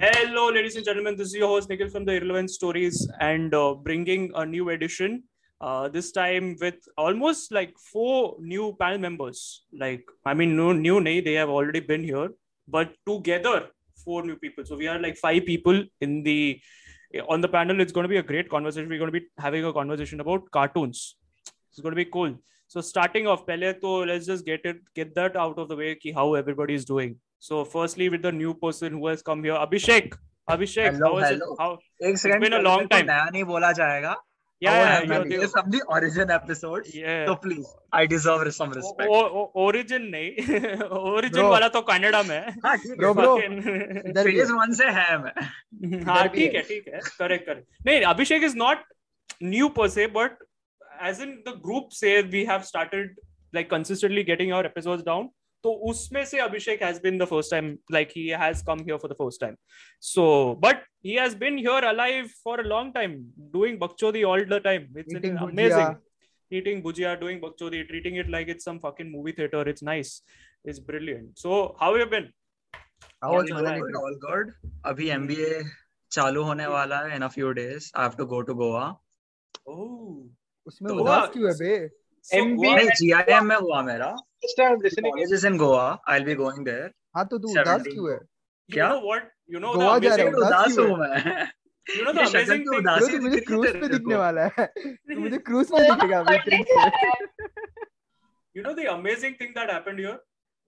Hello, ladies and gentlemen. This is your host Nikhil from the Irrelevant Stories, and uh, bringing a new edition. Uh, this time with almost like four new panel members. Like, I mean, no new, nay, they have already been here, but together four new people. So we are like five people in the on the panel. It's going to be a great conversation. We're going to be having a conversation about cartoons. It's going to be cool. So starting off, pehle to let's just get it get that out of the way. Ki how everybody is doing. So firstly, with the new person who has come here, Abhishek. Abhishek, Hello, how is hello. it? How एक second been a long time. नया नहीं बोला जाएगा yeah, yeah, Our you're name the- is from the origin episode yeah. so please I deserve some respect origin नहीं origin Bro. वाला तो Canada में है हाँ ठीक Bro, है bro. Fucking- इधर भी फेज है। वन से है मैं हाँ इधर भी ठीक है। है ठीक है करेक्ट करेक्ट नहीं अभिषेक is not new per se but as in the group say we have started like consistently getting our episodes down तो उसमें से Abhishek has been the first time like he has come here for the first time so but he has been here alive for a long time doing बकचोदी all the time it's amazing eating bhujia doing bakchodi treating it like it's some fucking movie theater it's nice it's brilliant so how have you been how was my all good abhi mba चालू होने वाला है in a few days I have to go to Goa oh उसमें उदास क्यों है बे so MBA नहीं GIM में हुआ मेरा First time listening. college is in Goa I'll be going there हाँ तो तू उदास 17 क्यों है you क्या? know what you know Goa the जा रहा amazing, है, उदास उदास क्यों हूँ मैं you know the ये शक्ल amazing पे thing उदास ब्रो ही तू मुझे रही क्रूज तेरे पे को। दिखने वाला है तू मुझे क्रूज पे दिखेगा अभी ट्रिप पे you know the amazing thing that happened here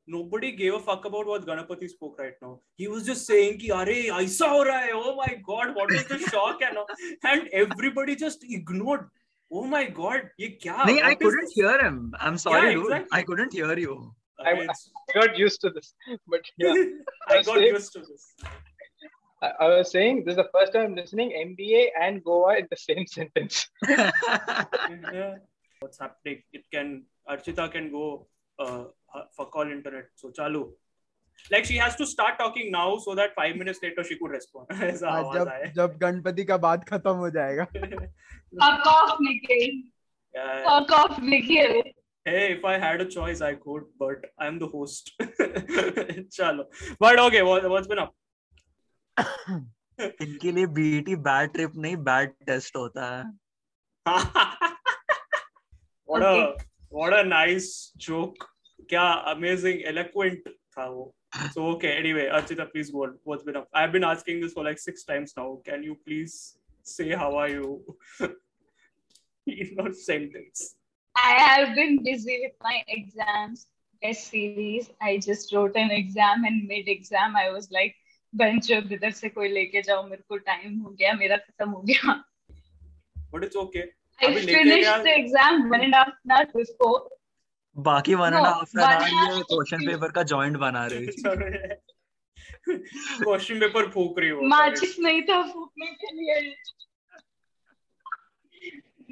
nobody gave a fuck about what ganapati spoke right now he was just saying ki are aisa ho raha hai oh my god what is the shock and all and everybody just ignored oh my god ye kya नहीं I couldn't this? hear him I'm sorry Yeah, dude. I couldn't hear you I, I- got used to this. But yeah, I got used to this I, I was saying this is the first time listening MBA and Goa in the same sentence. yeah. what's happening it can archita can go uh, fuck all internet so chalu like she has to start talking now so that five minutes later she could respond ऐसा हाँ, आवाज जब आए जब गणपति का बात खत्म हो जाएगा Fuck off, Nikhil. Yeah. Fuck off, Nikhil. Hey, if I had a choice, I could, but I'm the host. Chalo. But okay, what, what's been up? इनके लिए बीटी बैड ट्रिप नहीं बैड टेस्ट होता है what a what a nice joke. क्या amazing, eloquent था वो. So okay, anyway, Archita, please go on. What's been up? I've been asking this for like six times now. Can you please say how are you? In a sentence. I have been busy with my exams, test series. I just wrote an exam and mid exam I was like, bench अब इधर से कोई लेके जाओ मेरे को time हो गया मेरा खत्म हो गया But it's okay. I अभी लेके finished क्या- the exam one and a half an hour before. बाकी वन एंड हाफ़ वरना ये क्वेश्चन पेपर का जॉइंट बना रहे क्वेश्चन पेपर फूक रही हो माचिस नहीं था फूकने के लिए।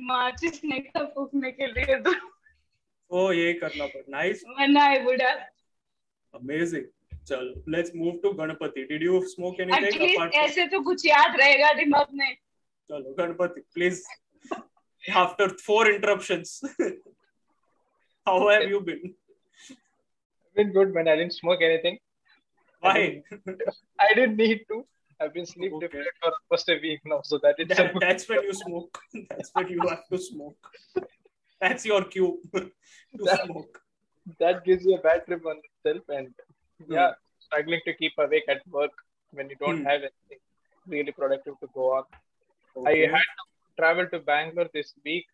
माचिस नहीं था फूकने के लिए तो। ओ ये करना पड़। Nice one I would amazing चल let's move to Ganpati did you smoke anything apart ऐसे तो कुछ याद रहेगा दिमाग में। चलो Ganpati please after four interruptions how have you been? I've been good, man. I didn't smoke anything. Why? I didn't need to. I've been sleep Okay. deprived for almost a week now, so that That, that's when you smoke. That's when you have to smoke. That's your cue to That- smoke. that gives you a bad trip on itself, and yeah, struggling to keep awake at work when you don't Hmm. have anything really productive to go on. Okay. I had to travel to Bangalore this week.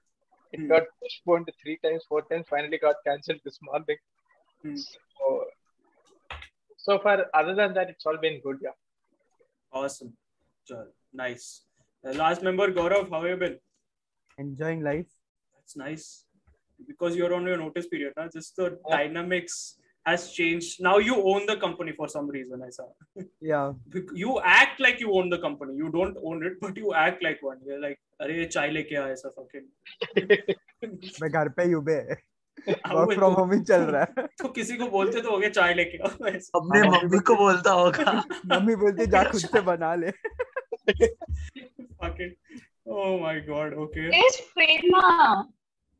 It Hmm. got postponed three times, four times. Finally, got cancelled this morning. Hmm. So, so far, other than that, it's all been good. Yeah. Awesome. Chalo, nice. The last member, Gaurav, how have you been? enjoying life That's nice. Because you're on your notice period, huh? just the dynamics has changed. Now you own the company for some reason, I saw. yeah Bec- You act like you own the company. You don't own it, but you act like one. You're like, अरे चाय लेके आया ऐसा fucking. मैं घर पे ही हूँ बे हाँ, वर्क वही फ्रॉम तो- होम ही चल रहा है तो किसी को बोलते तो हो गया चाय लेके आओ ऐसा. अपने मम्मी को बोलता होगा मम्मी बोलती जा खुद से बना ले Fucking. Oh my god. Okay. Where's Prerna?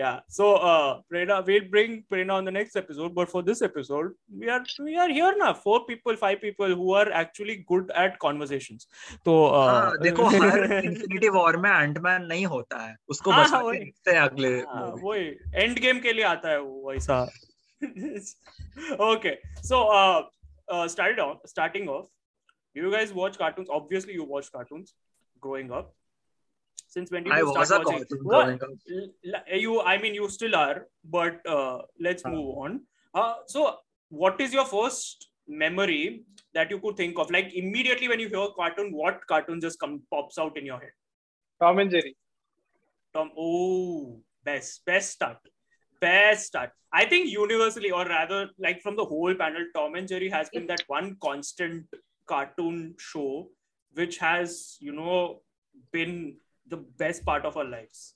Yeah. So uh Prerna, we'll bring Prerna on the next episode. But for this episode, we are we are here now. Four people, five people who are actually good at conversations. So uh, हाँ, देखो हर Infinity War में Ant Man नहीं होता है उसको हाँ। रखते हैं अगले हाँ। वही एंड गेम के लिए आता है वो वैसा okay so uh, uh started off starting off you guys watch cartoons obviously you watch cartoons growing up since when did I you was start a watching cartoon What- growing up. L- l- you i mean you still are but uh let's Huh. move on uh so what is your first memory that you could think of like immediately when you hear cartoon what cartoon just come pops out in your head Tom and Jerry. Tom, oh, best, best start, best start. I think universally, or rather, like from the whole panel, Tom and Jerry has been that one constant cartoon show which has, you know, been the best part of our lives.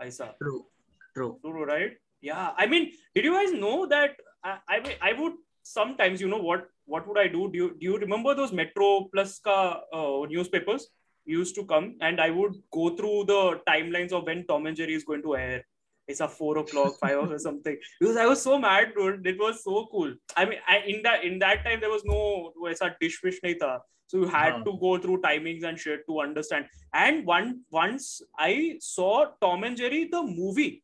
Aisa. True. True. True, right? Yeah. I mean, did you guys know that I, I, I would sometimes, you know, what what would I do? Do you, do you remember those Metro Plus ka, uh, newspapers used to come? And I would go through the timelines of when Tom and Jerry is going to air. It's a four o'clock, five or something. Because I was so mad, dude. It was so cool. I mean, I, in that in that time there was no ऐसा dish wish nahi tha So you had हाँ. to go through timings and shit to understand. And one once I saw Tom and Jerry the movie,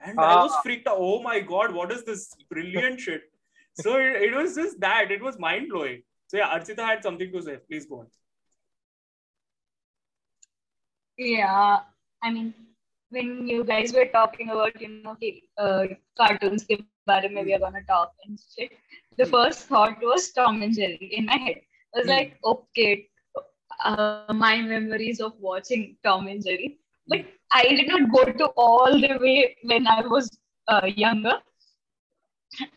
and I was Ah. freaked out. Oh my god, what is this brilliant shit? So it, it was just that. It was mind blowing. So yeah, Archita had something to say. Please go on. Yeah, I mean, when you guys were talking about, you know, कि, uh, cartoons के बारे में we are gonna talk and shit. The first thought was Tom and Jerry in my head. I was Hmm. like, okay, uh, my memories of watching Tom and Jerry, but I did not go to all the way when I was uh, younger.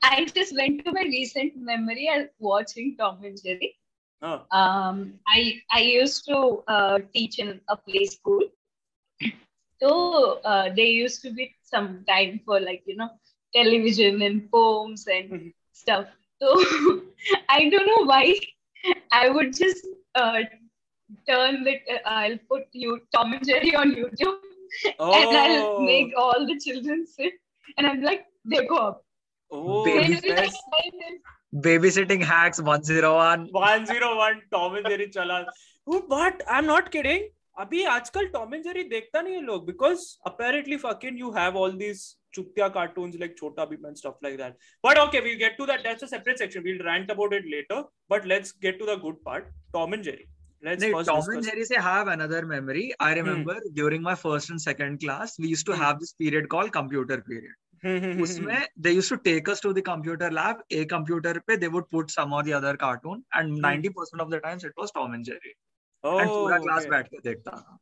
I just went to my recent memory as watching Tom and Jerry. Huh. um, I I used to uh, teach in a play school. So uh, there used to be some time for like you know television and poems and Mhm. stuff. So I don't know why I would just uh, turn the. Uh, I'll put you Tom and Jerry on YouTube, oh. and I'll oh. make all the children sit, and I'm like, they go up. Oh, babysitting hacks 101 101 tom and jerry chala oh, but i'm not kidding अभी आजकल Tom and Jerry देखता नहीं है लोग because apparently fucking you have all this चुपतिया cartoon like Chhota Bheem stuff like that but okay we get to that that's a separate section we will rant about it later but let's get to the good part Tom and Jerry उसमें they to take us to the computer lab a computer पे they would put some और the other cartoon and 90% of the times it was Tom and Jerry oh, and पूरा class okay. बैठ के देखता था.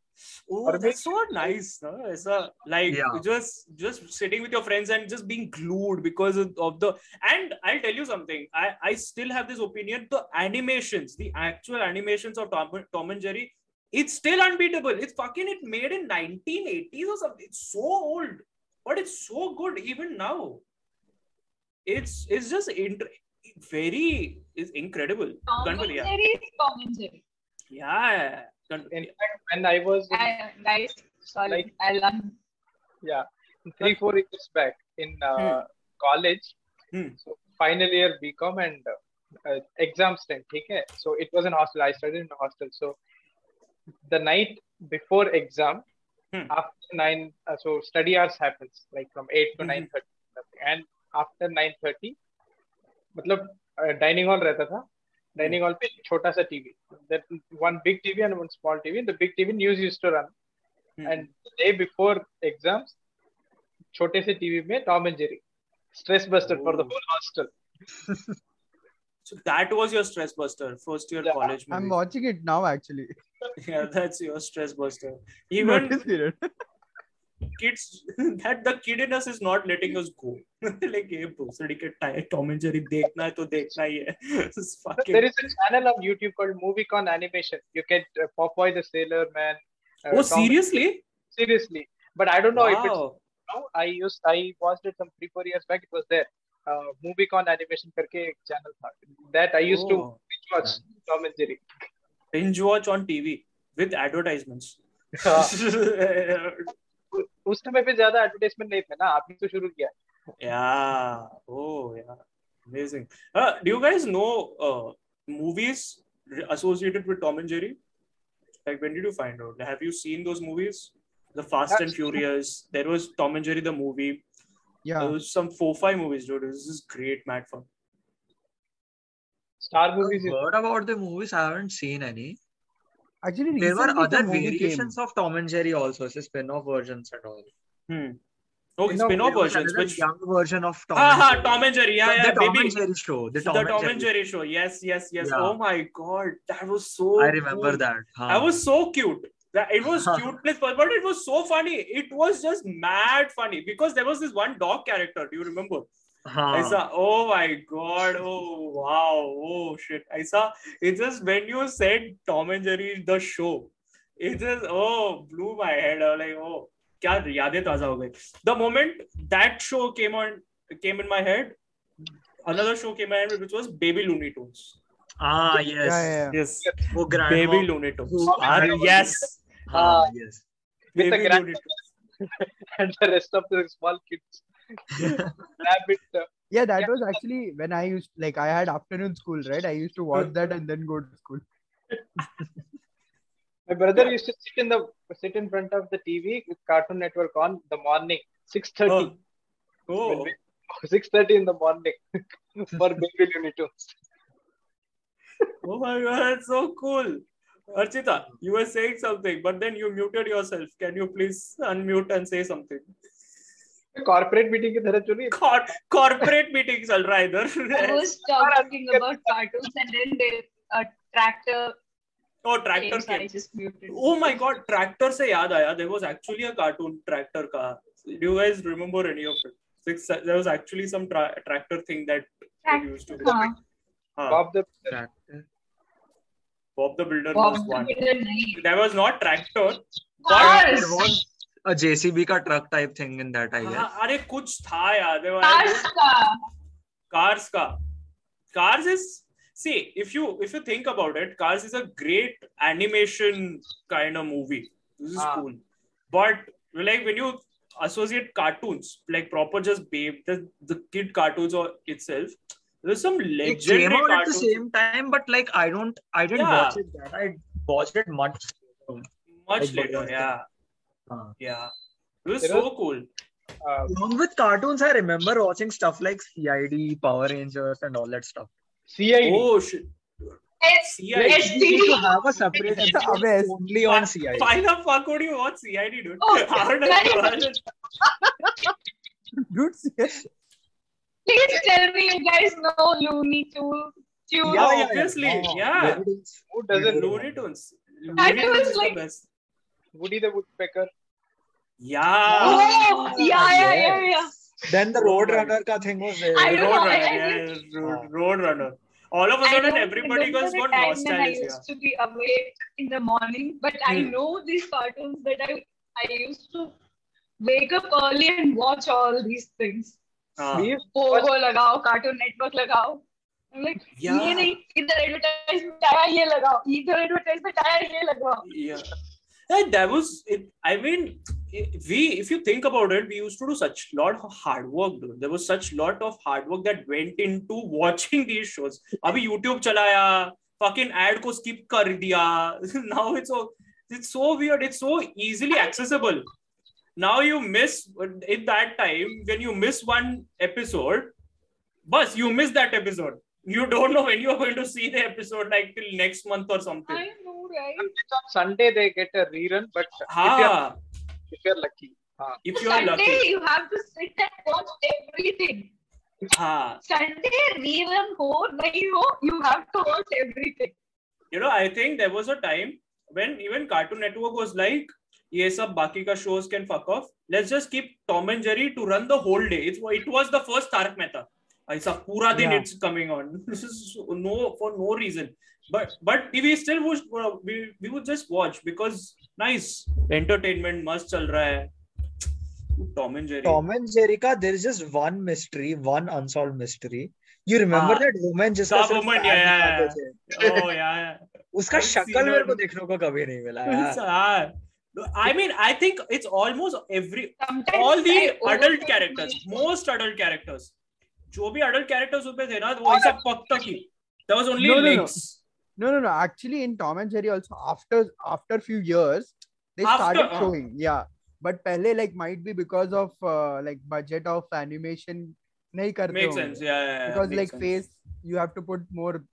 Oh, Or that's so nice. No? It's a, like Yeah. just just sitting with your friends and just being glued because of, of the and I'll tell you something. I I still have this opinion. The animations, the actual animations of Tom, Tom and Jerry, it's still unbeatable. It's fucking it made in 1980s or something. It's so old, but it's so good even now. It's it's just int- very is incredible. Tom and Ganpati, yeah. Jerry is Tom and Jerry. Yeah. Gan- In fact, when I was in, I, guys, sorry, Like- I love yeah, three four years back in uh, college, Hmm. so final year BCom and uh, uh, exams time. Okay, so it was in hostel. I studied in a hostel. So the night before exam, Hmm. after nine, uh, so study hours happens like from eight to Mhm. nine thirty, and after nine thirty, मतलब dining hall रहता था dining hall पे एक छोटा सा TV that one big TV and one small TV. The big TV news used to run. Hmm. And the day before exams, छोटे से TV में Tom and Jerry stress buster for the Oh. Whole hostel So that was your stress buster, first year Yeah. college movie. I'm watching it now actually. yeah, that's your stress buster. Even Notice period. kids, that the kid in us is not letting us go. like, hey, bro, सड़ी के tie- Tom and Jerry देखना है तो देखना ही है. It's fucking- there is a channel on YouTube called Moviecon Animation. You get uh, Popeye the Sailor Man. uh, oh, Tom- seriously? Seriously. But I don't know if it's Wow. now. I used I watched it some three four years back. It was there. Uh, MovieCon animation करके एक channel था. That I used to Oh. watch Tom and Jerry. binge watch on TV with advertisements. हाँ, उस समय पे ज़्यादा advertisement नहीं थे ना आपने तो शुरू किया yeah. Oh, yeah. Amazing. Uh, do you guys know uh, movies associated with Tom and Jerry? Like, when did you find out? Have you seen those movies? The Fast and Furious. There was Tom and Jerry the movie. Yeah. There was some four five movies, dude. This is great, mad fun. Star Movies I've heard about the movies. I haven't seen any. Actually, There were other the variations came. of Tom and Jerry also, so spin-off versions and all. Hmm. Oh, You spin-off versions. another Which young version of Tom ah, and ha, Jerry. Tom and Jerry. Yeah, the, yeah, the Tom baby. and Jerry show. The The Tom, Tom, and, and Jerry. Jerry show. Yes, yes, yes. Yeah. Oh my god, that was so. I remember cool. that. huh. That was so cute. That it was cuteness, but but it was so funny. It was just mad funny because there was this one dog character. Do you remember? हाँ. ऐसा oh my God oh wow oh shit ऐसा it's just when you said Tom and Jerry the show it's just oh blew my head like oh क्या यादें ताज़ा हो गई the moment that show came on came in my head another show came out which was Baby Looney Tunes ah yes yeah, yeah. yes oh, Baby Looney Tunes ah, yes ah yes Baby Looney Tunes and the rest of the small kids rabbit uh, Yeah, that Yeah. was actually when I used like I had afternoon school, right? I used to watch that and then go to school. my brother used to sit in the sit in front of the tv with cartoon network on the morning 6:30 oh, oh. 6:30 in the morning for baby looney tunes oh my god that's so cool archita you were saying something but then you muted yourself can you please unmute and say something corporate meeting की तरह चली corporate meeting चल रहा है इधर I was talking about cartoons and then the uh, tractor oh tractor came. Oh my god, tractor से याद आया there was actually a cartoon tractor का. Do you guys remember any of it? Six, there was actually some tra- tractor thing that they used to. हाँ, हाँ, Bob the Tractor. Bob the Builder Bob was the one. Builder. There was not tractor. Cars. There was JCB का truck type thing in that I guess अरे कुछ था यार देखो Cars का। Cars का। Cars is see if you if you think about it Cars is a great animation kind of movie this is cool but like when you associate cartoons like proper just babe the kid cartoons और itself There's some legendary it came out at the same time, but like I don't, I didn't yeah. watch it. That. I watched it yeah. It was There so was- cool. uh, Along with cartoons, I remember watching stuff like CID, Power Rangers, and all that stuff. CID Oh shit. S- CID. We STD. need to have a separate episode Abe, only on CID. Why the fuck would you watch CID, dude? Oh, How did right. I watch it? Dude, yes. Please tell me you guys know Looney Tunes. Tunes. Yeah, yeah, obviously, yeah. who doesn't know Looney Tunes. That Looney was Tunes is the like- best. Woody the Woodpecker Yeah. Oh, yeah, yeah, yeah, yeah. Then the Roadrunner ka thing was there. I don't know, Roadrunner, I- I yeah, road, Roadrunner. All of a I sudden, don't everybody remember has the got time when I nostalgia. used to be awake in the morning, but I Hmm. know these cartoons that I I used to wake up early and watch all these things. हाँ, we Pogo लगाओ cartoon network लगाओ I'm like Yeah. ये नहीं इधर advertisement आया ये लगाओ इधर एडवर्टाइजमेंट आया ये लगाओ yeah. Yeah, that was it, i mean we if you think about it we used to do such lot of hard work dude. there was such lot of hard work that went into watching these shows. abhi youtube chalaya fucking ad ko skip kar diya now it's so it's so weird. It's so easily accessible. Now you miss in that time when you miss one episode bus you miss that episode. You don't know when you are going to see the episode like till next month or something. I right on Sunday they get a rerun, but if Ha. you're if you're lucky, हाँ. if you are Sunday lucky. you have to sit and watch everything हाँ. Sunday rerun हो नहीं हो you have to watch everything You know, I think there was a time when even Cartoon Network was like, ये सब बाकी का shows can fuck off. Let's just keep Tom and Jerry to run the whole day. It's, it was the first Tarak Mehta. ऐसा पूरा दिन Yeah. it's coming on. This is no for no reason. But but we still would we we would just watch because nice entertainment मस्त चल रहा है. Tom and Jerry. Tom and Jerry का there is just one mystery, one unsolved mystery. You remember हाँ. that woman जिसका The woman, पैर yeah, yeah, Oh yeah. उसका शक्ल मेरे. को देखने को कभी नहीं मिला यार. uh, I mean, I think it's almost every Sometimes all the I adult characters, most adult characters. जो भी adult characters उसपे थे ना वो ऐसा पक्का की. There was only No, no, no. legs. No, no, no. Actually, in Tom and Jerry, also after after few years, they After, started uh. showing. Yeah, but पहले like might be because of uh, like budget of animation नहीं करते Makes होंगे. sense. Yeah, yeah, yeah. because makes like sense. face you have to put more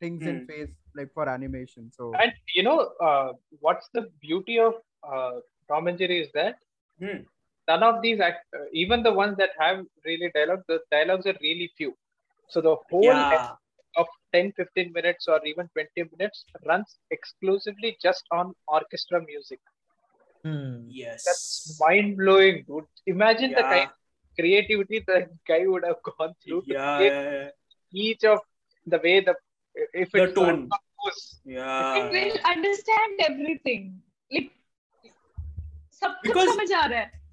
things in Hmm. face like for animation. So And you know uh, what's the beauty of uh, Tom and Jerry is that Hmm. none of these act, uh, even the ones that have really dialogue, the dialogues are really few. So the whole Yeah. of 10 15 minutes or even 20 minutes runs exclusively just on orchestra music. Mm, yes. That's mind blowing dude. Imagine yeah. the kind of creativity the guy would have gone through yeah, yeah, each of the way the if the tone. yeah. It will understand everything. Like because,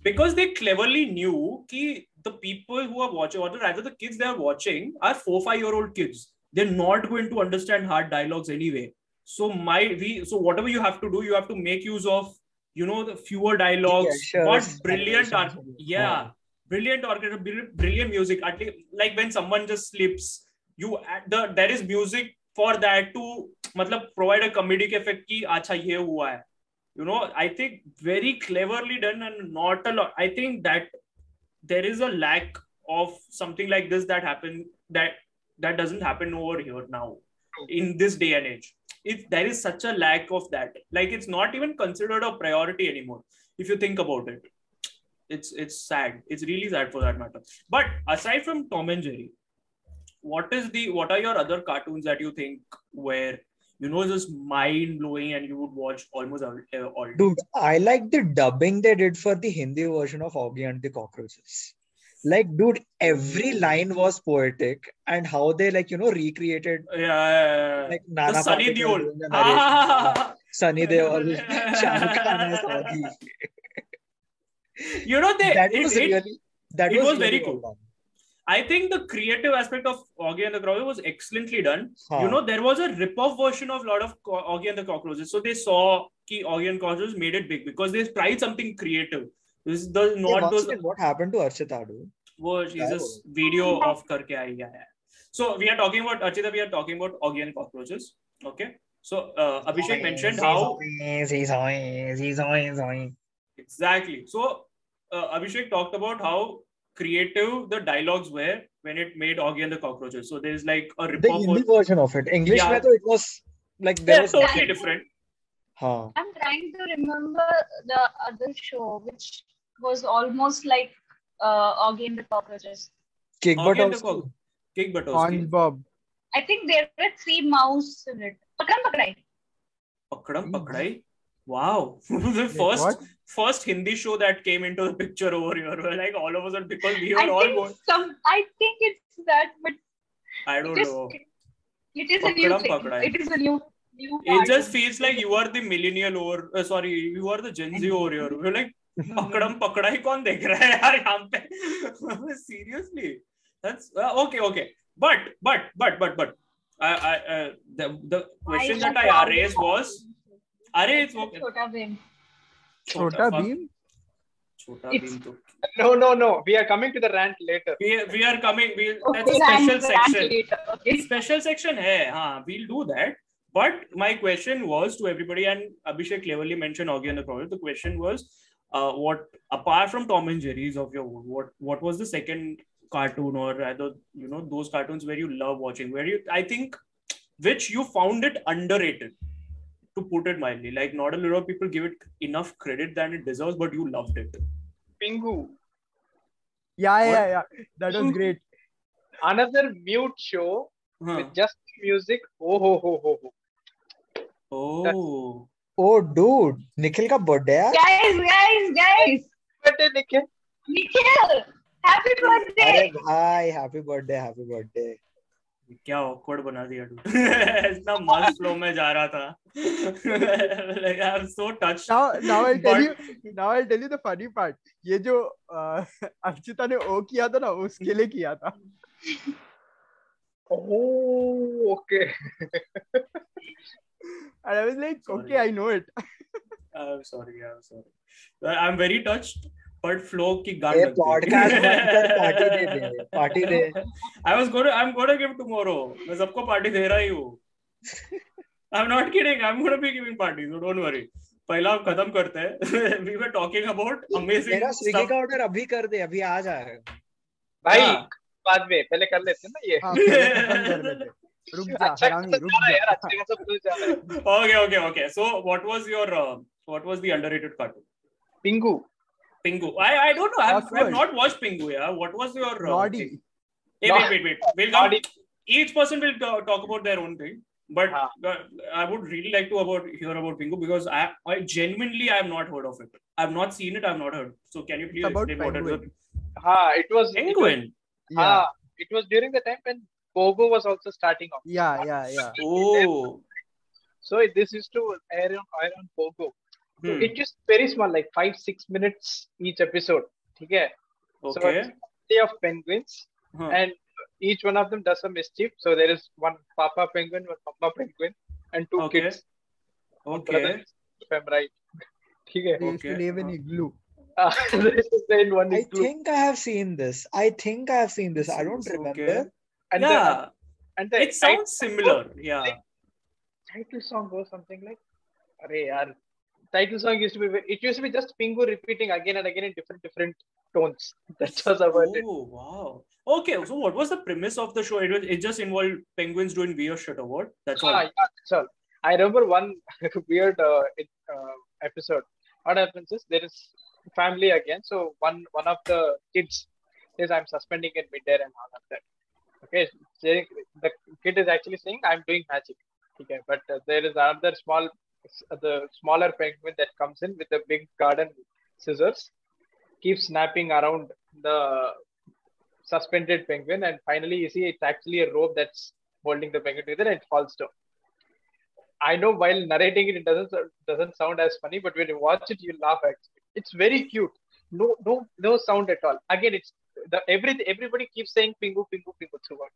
because they cleverly knew that the people who are watching or rather the kids they are watching are four five year old kids They're not going to understand hard dialogues anyway. So my we so whatever you have to do, you have to make use of you know the fewer dialogues, Gestures, but brilliant art. animations. Yeah, brilliant orchestra, brilliant, brilliant music. At least, like when someone just slips, you add the there is music for that to मतलब provide a comedic effect कि अच्छा ये हुआ है you know i think very cleverly done and not a lot i think that there is a lack of something like this that happen that that doesn't happen over here now in this day and age. If there is such a lack of that like it's not even considered a priority anymore if you think about it. It's it's sad. It's really sad for that matter. But aside from tom and jerry what is the what are your other cartoons that you think were you know just mind blowing and you would watch almost all, uh, all Dude, I like the dubbing they did for the Hindi version of Oggy and the Cockroaches. Like, dude, every line was poetic, and how they like you know recreated yeah, yeah, yeah. like Nana the Sunny Deol. Ah, Sunny Deol, Shah Rukh Khan you know they That it- was it- really that it was, was very cool. done. I think the creative aspect of Oggy and the Cockroaches was excellently done. Huh. You know, there was a rip-off version of a lot of Oggy and the Cockroaches. So they saw कि Oggy and Cockroaches made it big because they tried something creative this not those, what happened to Archita, dude? Well, she's just video of Karke Aaya Hai. So we are talking about Archita, we are talking about Augean cockroaches. Okay. So uh, Abhishek mentioned how exactly. So uh, Abhishek talked about how creative the dialogues were when it made Oggy and the Cockroaches. So there's like a the Hindi version of it. English, yeah. it was like there yeah, was totally different. Huh. I'm trying to remember the other show, which was almost like uh, Oggy and the Cockroaches. Kick Oggy and the Buttowski. Cock- Kick Buttowski. SpongeBob. I think there were three mouse in it. Pakram Pakrai. Pakadam Pakadai. Wow. the first what? first Hindi show that came into the picture over here. We're like all of us are because we I were all think going. some. I think it's that, but I don't it is. know. It is a new Pakram thing. Pakrai. It is a new. new It just feels like you are the millennial or Uh, sorry, you are the Gen Z over here. We're like पकड़म पकड़ा ही कौन देख रहा है यार यहाँ पे? Seriously okay okay but, but. But but but the question that I raised was अरे it's okay छोटा भीम। छोटा भीम? छोटा Bhim no no no. We are coming to the rant later. We are, we are coming that's a special section. special section hai हाँ we'll do that. But my question was to everybody and Abhishek cleverly mentioned Oggy the problem. The question was uh, what apart from Tom and Jerry's of your own what what was the second cartoon or rather you know those cartoons where you love watching where you I think which you found it underrated to put it mildly like not a lot of people give it enough credit than it deserves but you loved it Pingu. Yeah, yeah, yeah. That was great. Another mute show huh. with just music. Oh, ho, ho, ho, ho. oh oh dude Nikhil का birthday guys guys guys birthday Nikhil Nikhil happy birthday अरे भाई happy birthday happy birthday क्या awkward बना दिया dude इतना मस्त flow में जा रहा था। Like I am so touch now now I tell you now I tell you the funny part ये जो अर्चिता ने ओ किया था ना उसके लिए किया था। oh, okay And I was like, sorry. okay, I know it. I'm sorry. I'm sorry. I'm very touched. But flow की गांड ये पॉडकास्ट पार्टी दे दे party दे I was gonna I am gonna give मैं सबको पार्टी दे रहा ही हूँ I am not kidding I am gonna be giving party so पहला खत्म करते हैं we वर टॉकिंग अबाउट मेरा का ऑर्डर अभी कर दे अभी आ जाएगा भाई हाँ। बाद में पहले कर लेते हैं ना ये हाँ, हाँ, पहले खत्म कर लेते रुक जा अच्छा हरामी खासा रुक जा रहा है यार जा अच्छा खासा खुल जा रहा है okay okay okay so what was your uh, what was the underrated cartoon पिंगू Pingu I I don't know I've, I've Oswald. not watched Pingu yeah what was your uh, Noddy thing? Hey, wait, wait, wait. We'll come. Noddy. Each person will ta- talk about their own thing. But हाँ. uh, I would really like to about hear about Pingu because I, I genuinely I have not heard of it. I've not seen it. I've not heard. So can you please It's about explain what it is? penguin. हाँ it was it was, Penguin. yeah हाँ, it was during the time when Pogo was also starting off. Yeah, yeah, yeah. Oh. So this used to air on, air on Pogo. Hmm. It just very small, like five, six minutes each episode. Okay. So day of penguins, huh. and each one of them does a mischief. So there is one Papa penguin, one Mama penguin, and two okay. kids. Okay. If I'm right. okay. Hmm. Ah, I think I have seen this. I think I have seen this. I don't remember. Okay and yeah. the and the It sounds similar. Yeah. title song goes something like Arey yaar title song used to be it used to be just Pingu repeating again and again in different different tones that was about it Oh wow. Okay. So what was the premise of the show? It was it just involved penguins doing weird shit or what? That's all. ah, yeah, so I remember one weird uh, it, uh, episode what happens is there is family again so one one of the kids is I'm suspending in midair and all of that okay saying, the kid is actually saying I'm doing magic okay but uh, there is another small the smaller penguin that comes in with a big garden scissors keeps snapping around the suspended penguin and finally you see it's actually a rope that's holding the penguin together and it falls down I know while narrating it, it doesn't doesn't sound as funny, but when you watch it, you laugh. Actually, it's very cute. No, no, no sound at all. Again, it's the every everybody keeps saying pingu, pingu, pingu throughout.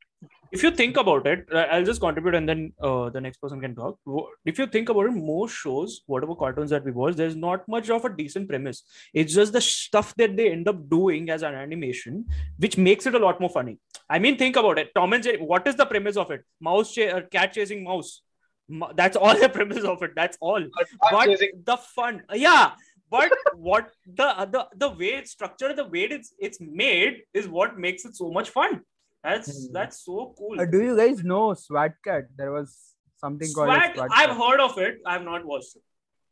if you think about it, I'll just contribute and then uh, the next person can talk. If you think about it, most shows, whatever cartoons that we watch, there's not much of a decent premise. It's just the stuff that they end up doing as an animation, which makes it a lot more funny. I mean, think about it. Tom and Jerry, what is the premise of it? Mouse, ch- uh, cat chasing mouse. Mo- That's all the premise of it. That's all. But, But the fun, yeah. But what the the the way it's structured, the way it's it's made is what makes it so much fun. That's Hmm. that's so cool. Uh, do you guys know Swat Cat? There was something called SWAT, Swat I've Cat. heard of it. I've not watched it.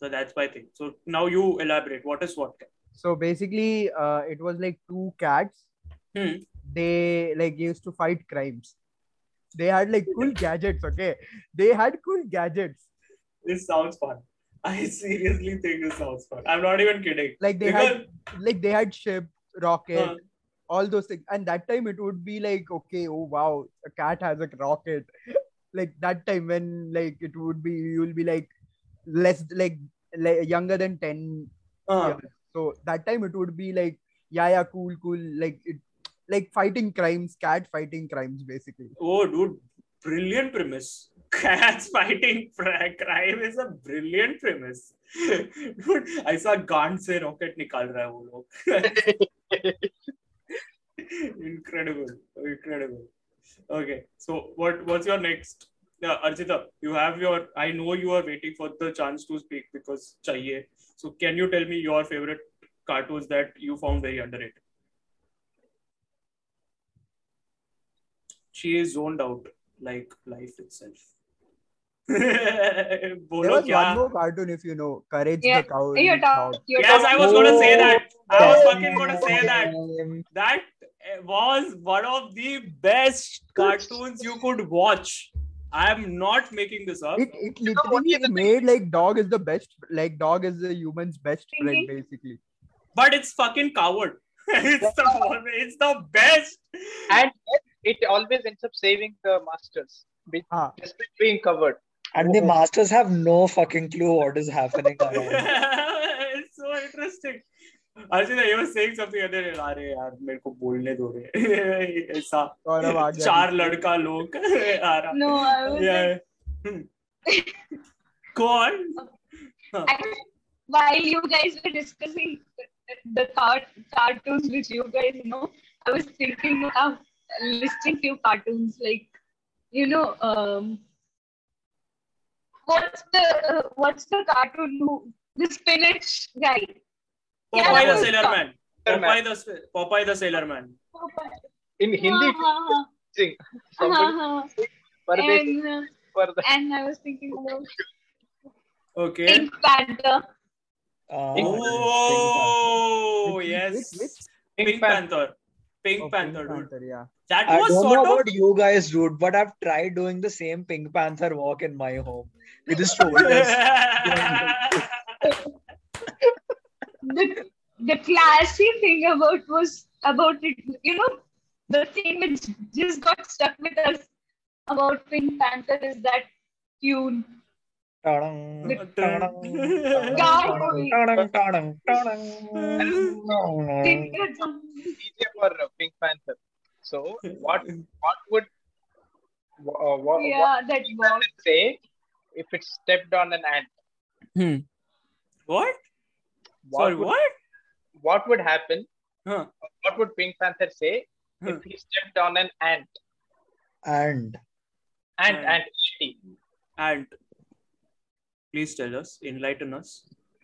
So that's my thing. So now you elaborate. What is SWAT? Cat? So basically, uh, it was like two cats. Hmm. They like used to fight crimes. They had like cool gadgets. Okay, they had cool gadgets. This sounds fun. I seriously think this sounds fun. I'm not even kidding. Like they Because, had like they had ship, rocket, uh, all those things. And that time it would be like, okay, oh wow, a cat has a rocket. like that time when like it would be you will be like less like, like younger than 10 uh, years. So that time it would be like, yeah, yeah, cool, cool. Like it like fighting crimes, cat fighting crimes, basically. oh, dude, brilliant premise cats fighting crime is a brilliant premise. Dude, I saw गांड से rocket निकाल रहा है वो लोग. incredible, incredible. Okay, so what what's your next? Uh, Archita, you have your. I know you are waiting for the chance to speak because chahiye. So can you tell me your favorite cartoons that you found very underrated? She is zoned out like life itself. there was kya? one more cartoon if you know courage yeah. the cow yes talk. i was going to say that i was fucking going to say that that eh, was one of the best cartoons you could watch I am not making this up. It, it literally is made like dog is the best, like dog is the human's best friend, basically. But it's fucking coward. it's the it's the best. And it always ends up saving the masters, despite ah. being covered And the Oh. masters have no fucking clue what is happening around. it's so interesting. Archana, you were saying something and then अरे यार मेरे को बोलने दो रे ऐसा गौरव आ गया चार लड़का लोग आ रहा No, I was yeah like, Hmm. go on I, while you guys were discussing the, the cart, cartoons which you guys know, I was thinking of listing few cartoons like, you know, um, what's the uh, what's the cartoon who the spinach guy? Yeah, Popeye the Sailor was Man Popeye the Popeye the Sailor Man In Hindi, Uh-huh, sing uh-huh, somebody. Pardesi And uh, and I was thinking about okay Pink Panther. Oh Which- yes which- which? Pink, Pink Panther. Panther Pink Oh, Pink Panther dude Panther, yeah. that I was don't sort know of about you guys, dude, but I've tried doing the same Pink Panther walk in my home with the shoulders. the the classy thing about was about it you know the thing which just got stuck with us about Pink Panther is that tune. DJ for Pink Panther. So what what would uh, what, yeah, what was would say if it stepped on an ant? Hmm. what What sorry would, what what would happen? huh What would Pink Panther say if he stepped on an ant? And Ant, Ant. ant, ant. and please tell us enlighten us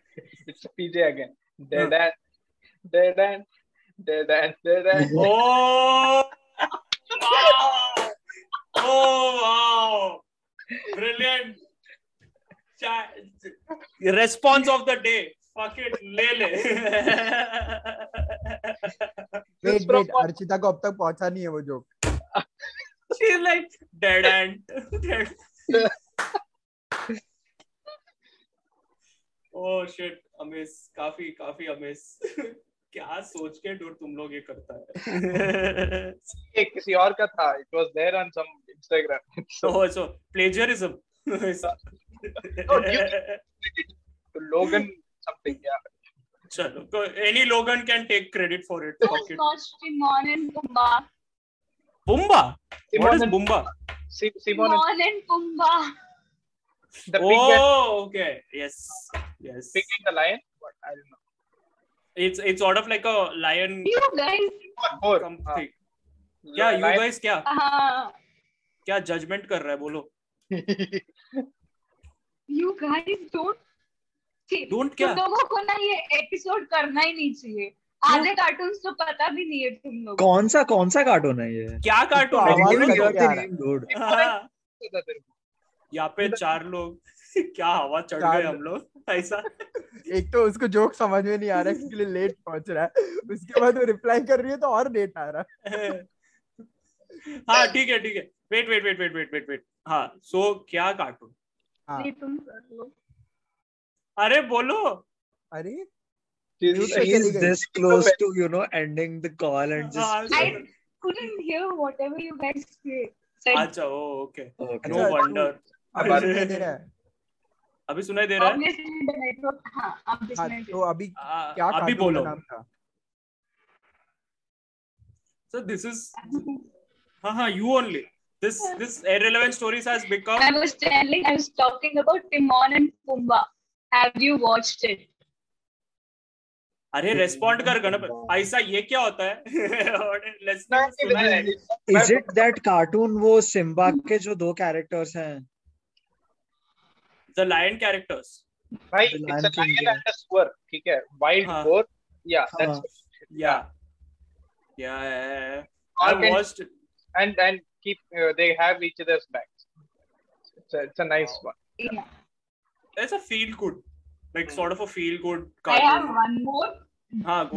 It's a PJ again. Dead ant, dead ant, dead ant, dead ant. Oh, wow. Oh, wow. Brilliant. Cha- Response of the day. Fuck it. ले ले. Wait, from wait, what- Archita को अब तक पहुंचा नहीं है वो joke She's like dead end. Dead. Oh shit amaze काफ़ी काफ़ी अमेज क्या सोच के डूड तुम लोग ये करता है ये किसी और का था it was there on some Instagram so so plagiarism तो लोगन समथिंग या चलो तो any Logan can take credit for it fuck it Bumba what is Bumba Simone and Bumba The oh, okay. Yes. and the lion. What? I don't know. It's it's sort of like a lion You guys, Or something. क्या you guys क्या uh, क्या judgment कर रहा है बोलो you guys don't. See, Don't तुम क्या? लोगों को ना ये एपिसोड करना ही नहीं चाहिए आधे कार्टून्स तो पता भी नहीं है तुम लोग कौन सा कौन सा कार्टून है ये क्या कार्टून तो है आवाज़ तो। है? हाँ, यहाँ पे चार लोग क्या हवा चढ़ गए हम लोग? ऐसा? एक तो उसको जोक समझ में नहीं आ रहा है इसके लिए लेट पहुँच रहा है। उसके बाद वो रिप्लाई कर रही है तो और लेट आ रहा है। हाँ ठीक है ठीक है। Wait wait wait wait wait wait wait हाँ सो क्या कार्टून हाँ। तुम अरे बोलो। अरे She's Mute like, चली She's this close to, you know, ending the call and हाँ, just. I couldn't hear whatever you guys said. अच्छा ओके नो वंडर अभी सुनाई दे रहा है तो अभी क्या अभी बोलो सर दिस इज़ हाँ हाँ you only this this irrelevant stories has become i was telling i was talking about timon and pumbaa have you watched it अरे रेस्पॉन्ड कर गणपत ऐसा ये क्या होता है इज़ इट दैट कार्टून वो सिम्बा के जो दो कैरेक्टर्स हैं the lion characters. Right, the it's a lion and a swerve. Okay, wild huh. boar. Yeah, that's. Huh. Yeah. yeah. yeah. I and, watched. And and keep uh, they have each other's backs. It's a, it's a nice one. Yeah. It's a feel good, like hmm. sort of a feel good. Cartoon. I have one more.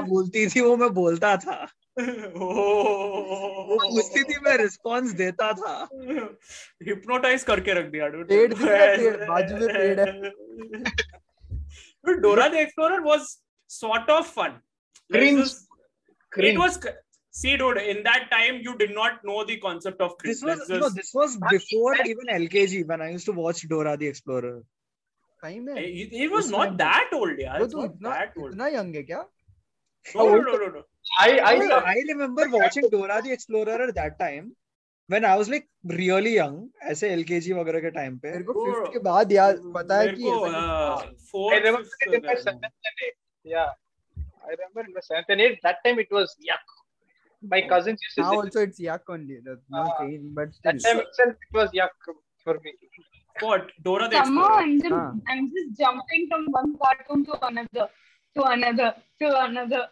बोलती थी वो मैं बोलता था। वो पूछती थी मैं रिस्पॉन्स देता था। हिप्नोटाइज करके रख दिया बाजू में पेड़ Dora the explorer was sort of fun Cringe. It was see, dude. In that time, you did not know the concept of cringe. this was Let's no this was before even lkg when i used to watch dora the explorer सही में It, it was not time that old, yeah. It's तो not that old. इतना young है क्या No, no, no, no, no. I I I, I remember watching Dora the Explorer at that time when I was like really young, ऐसे LKG वगैरह के time पे. मेरे को फिफ्थ के बाद याद पता है कि को, ऐसा कुछ uh, था। I remember in seventh and eighth. That time it was yuck. My oh. cousins used to. Now also it's yuck only. That's uh, pain, but still. that time itself it was yuck for me. What Dora the Explorer? I'm. Ah. I'm just jumping from one cartoon to another, to another, to another,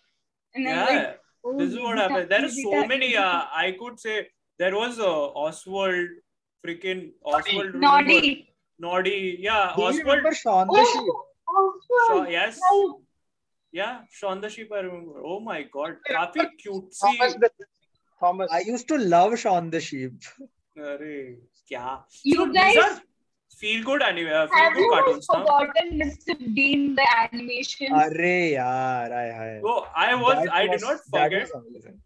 and then yeah. like. Oh, this is what oh, happened. There are so many. Uh, I could say there was a Oswald, freaking Oswald. Naughty. Naughty. Yeah, Do Oswald. You remember Shaun the oh, Sheep? Oswald. So, yes. Oh. Yeah, Shaun the Sheep, I remember. Oh my god, काफी cute. Thomas, Thomas. I used to love Shaun the Sheep. अरे kya? You guys. Feel good anime, uh, feel good cartoons. Forgotten now? Mr. Bean the animation? अरे yaar, I I. Oh, I was, that I was, did not forget. That was amazing.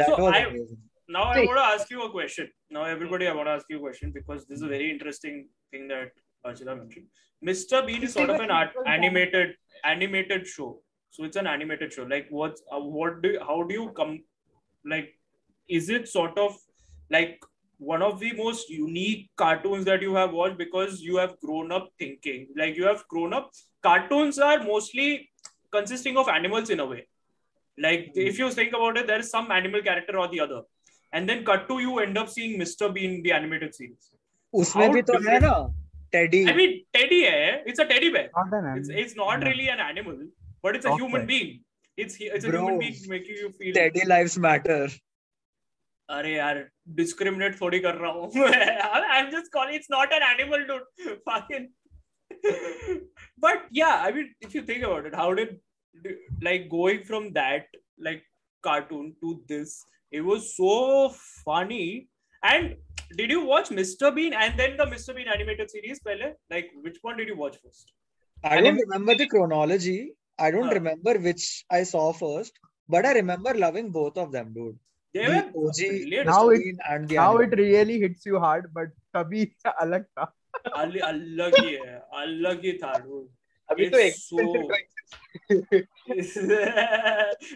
That so was I, amazing. Now I want to ask you a question. Now everybody, I want to ask you a question because this is a very interesting thing that Archita mentioned. Mr. Bean is sort of an art, animated animated show So it's an animated show. Like what's uh, what do how do you come like is it sort of like one of the most unique cartoons that you have watched because you have grown up thinking like you have grown up cartoons are mostly consisting of animals in a way like if you think about it there is some animal character or the other and then cut to you end up seeing mr bean the animated series उसमें How भी तो है different- ना teddy i mean teddy hai, it's a teddy bear not an it's, anime. it's not Yeah. really an animal but it's a Soft human bear. being it's it's a Bro. human being making you feel teddy lives matter अरे यार discriminate थोड़ी कर रहा हूँ I am just calling it's not an animal dude fucking but yeah i mean if you think about it how did like going from that like cartoon to this it was so funny and did you watch mr bean and then the mr bean animated series pehle like which one did you watch first I don't remember the chronology. I don't Huh. remember which I saw first, but I remember loving both of them, dude. they The were OG. Now it- and the now anime. it really hits you hard but तभी अलग था अलग ही है अलग ही था dude अभी तो It's so-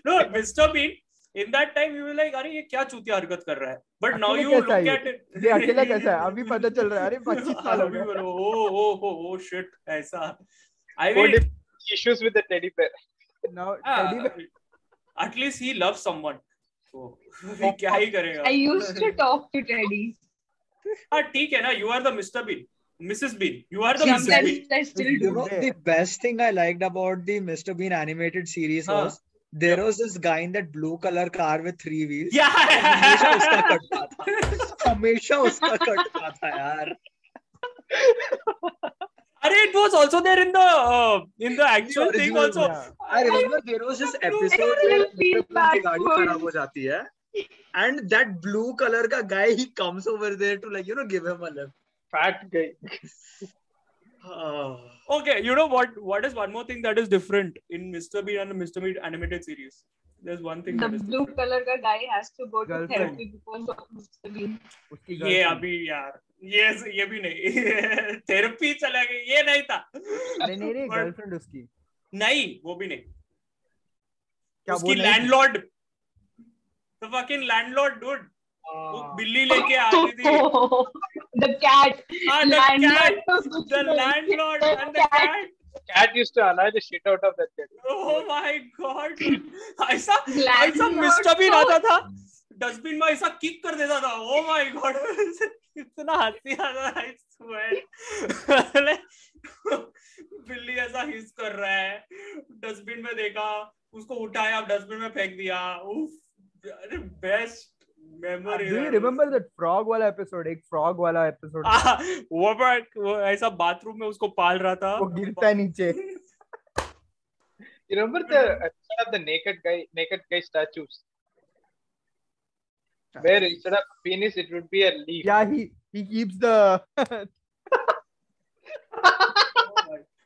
no, Mr. Bean, in that time you were like, अरे ये क्या चूतिया हरकत कर रहा है? But now अकेले you कैसा look है at it. ये अकेला कैसा है अभी पता चल रहा है अरे 25 साल हो गए oh, oh, oh, oh, ऐसा. Mean, if issues with the teddy bear. now ah, teddy bear at least he loves someone. So, क्या ही करेगा? I used to talk to Teddy. हाँ ठीक है ना, you are the Mr. Bean, Mrs. Bean, you are the Mrs. Sometimes Bean. I still You do. know, the best thing I liked about the Mr. Bean animated series Huh. was there was this guy in that blue color car with three wheels. हमेशा उसका Yeah. कटता था हमेशा उसका कटता था यार अरे it was also there in the uh, in the actual thing original, also. yeah. I remember there was this episode I where feel Mr. Bean की bad गाड़ी for खराब him. हो जाती है and that blue color का guy he comes over there to like you know give him a lift Fat guy. Ah. Okay, you know what? What is one more thing that is different in Mr. Bean and the Mr. Bean animated series? There's one thing The blue color का guy has to go to therapy because of Mr. Bean. उसकी ये. अभी यार ये ये भी नहीं therapy चला गया ये नहीं था अरे नहीं रे But- गर्लफ्रेंड उसकी नहीं वो भी नहीं क्या उसकी landlord the fucking landlord dude वो Ah. बिल्ली लेके आती थी the cat. हाँ the Landlord cat the landlord and the cat Cat used to annoy the shit out of that kid. Oh my god! ऐसा ऐसा मिस्टर बीन आता था। डस्टबिन में ऐसा किक कर देता था। ओ माय गॉड इतना हँसी आता था I swear. बिल्ली ऐसा हिस कर रहा है। डस्टबिन में देखा उसको उठाया डस्टबिन में फेंक दिया। उफ अरे best memory you remember that frog वाला एपिसोड एक फ्रॉग वाला एपिसोड वो पर वो ऐसा बाथरूम में उसको पाल रहा था। वो गिरता है नीचे। You remember the episode of the naked guy naked guy statues where instead of penis it would be a leaf या ही ही कीप्स द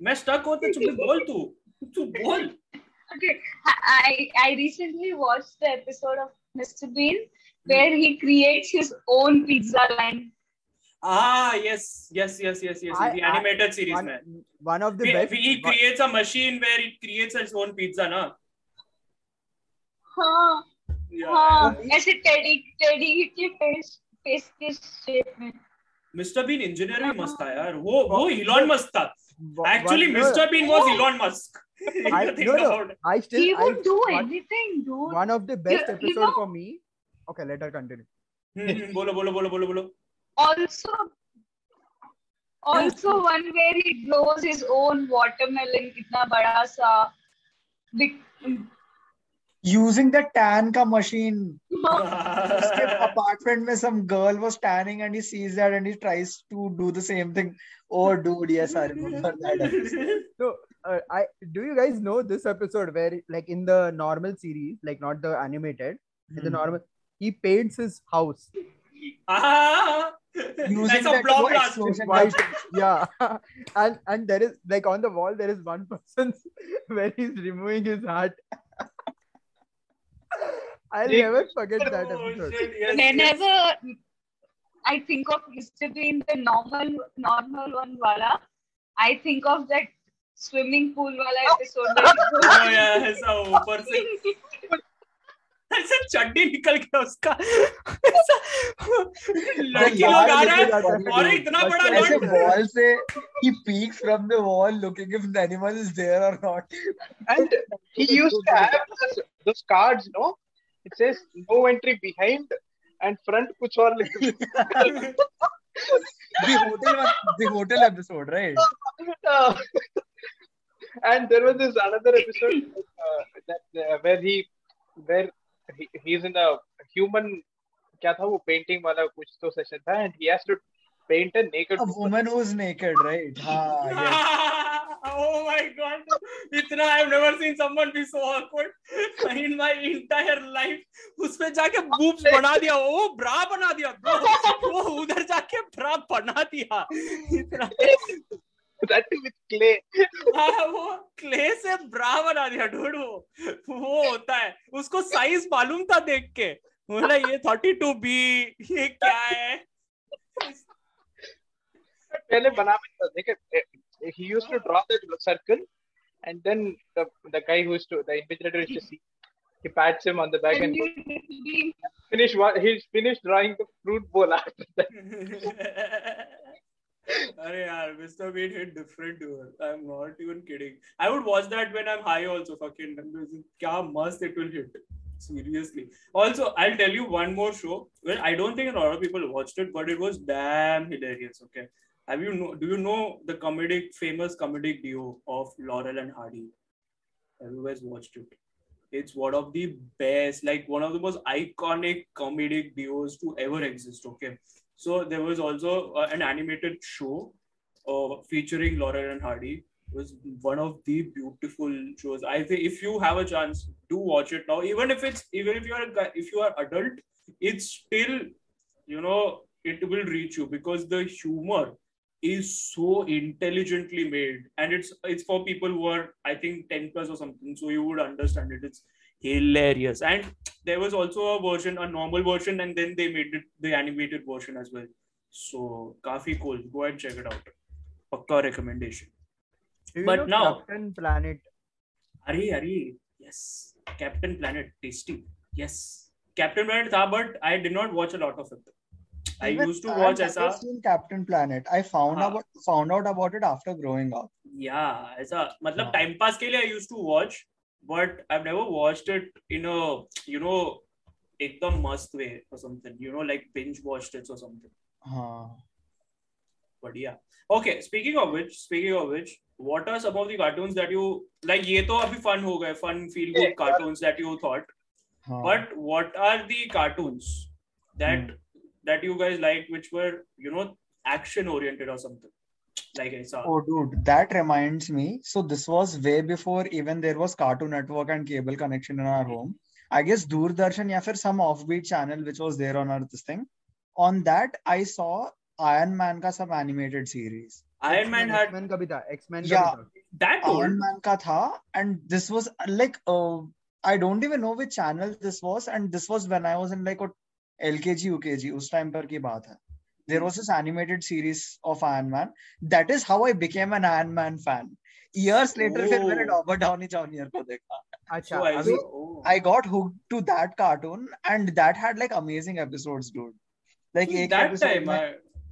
मैं स्टक होता तू भी बोल तू। तू बोल। Okay I I recently watched the episode of Mister Bean where he creates his own pizza line uh yes yes yes yes yes the animated series में one of the best he creates a machine where it creates his own pizza ना हाँ mister Bean engineer भी मस्त है यार। वो वो Elon मस्त था। one- actually no, mister been was Oh. Elon Musk I, no, no, I still he I, would do one, anything dude one of the best You- you episode know- for me. Okay, let her continue. बोलो बोलो बोलो बोलो बोलो also also one where he grows his own watermelon कितना बड़ा सा big using the tan ka machine उसके हाँ। apartment में some girl was tanning and he sees that and he tries to do the same thing Oh, dude, yes, I remember that. So, uh, I do you guys know this episode where, like, in the normal series, like not the animated, mm. the hmm. normal, he paints his house. Ah! Using like yeah, and and there is like on the wall there is one person where he's removing his heart. I'll never forget that episode. Whenever I think of Mr. The normal normal one wala I think of that swimming pool wala episode where he Oh, yeah, ऐसा ऊपर से ऐसा चड्डी निकल गया उसका लड़की लोग आ रहा है और इतना बड़ा ऐसे wall से he peeks from the wall looking if the animal is there or not And he used to have those cards, no? It says no entry behind and front kuch aur likh the hotel one, the hotel episode right and there was this another episode uh, that uh, where he where he, he's in a human क्या था वो painting वाला कुछ तो session था and he has to paint a naked a woman who's naked right हाँ oh my god. इतना I've never seen someone be so awkward in my entire life. उसमें जाके boobs बना दिया वो ब्रा बना दिया bro. वो उधर जाके ब्रा बना दिया। इतना that with clay. हाँ वो क्ले से ब्रा बना दिया ढूंढ वो। वो होता है। उसको साइज़ मालूम था देख के। बोला ये थर्टी टू बी ये क्या है? पहले बना भी था देखे he used to draw the circle and then the the guy who used to the invigilator used to see he pats him on the back and and you Bean finish what he's finished drawing the fruit bowl after that अरे यार Mr. Bean hit different dude. I'm not even kidding. I would watch that when I'm high also. Fucking क्या must it will hit. Seriously. Also, I'll tell you one more show. Well, I don't think a lot of people watched it, but it was damn hilarious. Okay. Have you know? Do you know the comedic, famous comedic duo of Laurel and Hardy? Have you guys watched it? It's one of the best, like one of the most iconic comedic duos to ever exist. Okay. So there was also uh, an animated show uh, featuring Laurel and Hardy. It was one of the beautiful shows. I think if you have a chance, do watch it now. Even if it's even if you are if you are adult, it's still you know it will reach you because the humor is so intelligently made and it's it's for people who are I think 10 plus or something. So you would understand it. It's hilarious and there was also a version, a normal version, and then they made it the animated version as well. So, kafi cool. Go ahead and check it out. Pakka recommendation. You But now- Captain Planet? Are, are, yes. Captain Planet, tasty. Yes. Captain Planet tha, but I did not watch a lot of it. I Even used to I've watch ऐसा seen Captain Planet. I found हाँ. out found out about it after growing up. yeah ऐसा मतलब हाँ. time pass के लिए I used to watch but I've never watched it in a you know ekdam must way or something. You know, like binge watched it or something. हाँ But yeah. Okay. Speaking of which, speaking of which, what are some of the cartoons that you like? ये तो अभी fun हो गए, fun feel good Yeah. cartoons that you thought. हाँ But what are the cartoons that that you guys liked, which were you know action oriented or something? Like ऐसा. Oh, dude, that reminds me. So this was way before even there was Cartoon Network and cable connection in our home. I guess Doordarshan या फिर some offbeat channel which was there on our this thing. On that, I saw Iron Man का some animated series. Iron Man had X-Men का भी था X-Men का Yeah. भी था that Iron old. Man का था, and this was uh, like uh, I don't even know which channel this was, and this was when I was in like L K G UKG जी उस time पर की बात है। There was this animated series of Iron Man that is how I became an Iron Man fan years later फिर मैंने Robert Downey Junior को देखा। अच्छा अभी I got hook to that cartoon and that had like amazing episodes dude like एक episode में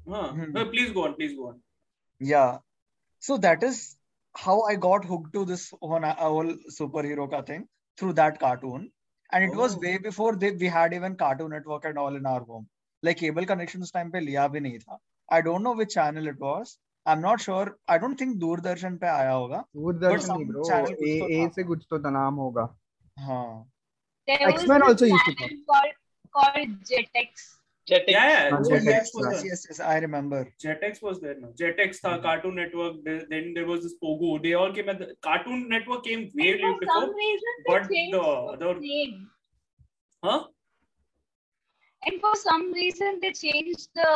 हाँ please go on please go on या so that is how how I got hooked to whole super hero का thing through that cartoon and it was way before they we had even Cartoon Network and all in our home like cable connection उस time पे लिया भी नहीं था। I don't know which channel it was I am not sure I don't think Doordarshan पे आया होगा दूरदर्शन नहीं ब्रो ए ए से कुछ तो नाम होगा। हाँ। X-Men also used to called called Jetix Jetix. Yeah, yeah. हाँ, Jetix yes, was Yes, there. yes, yes. I remember. Jetix was there now. Jetix tha, Mhm. Cartoon Network. Then there was this Pogo. They all came at the Cartoon Network came way And for before. some reason, they but changed the- the the- name. Huh? And for some reason, they changed the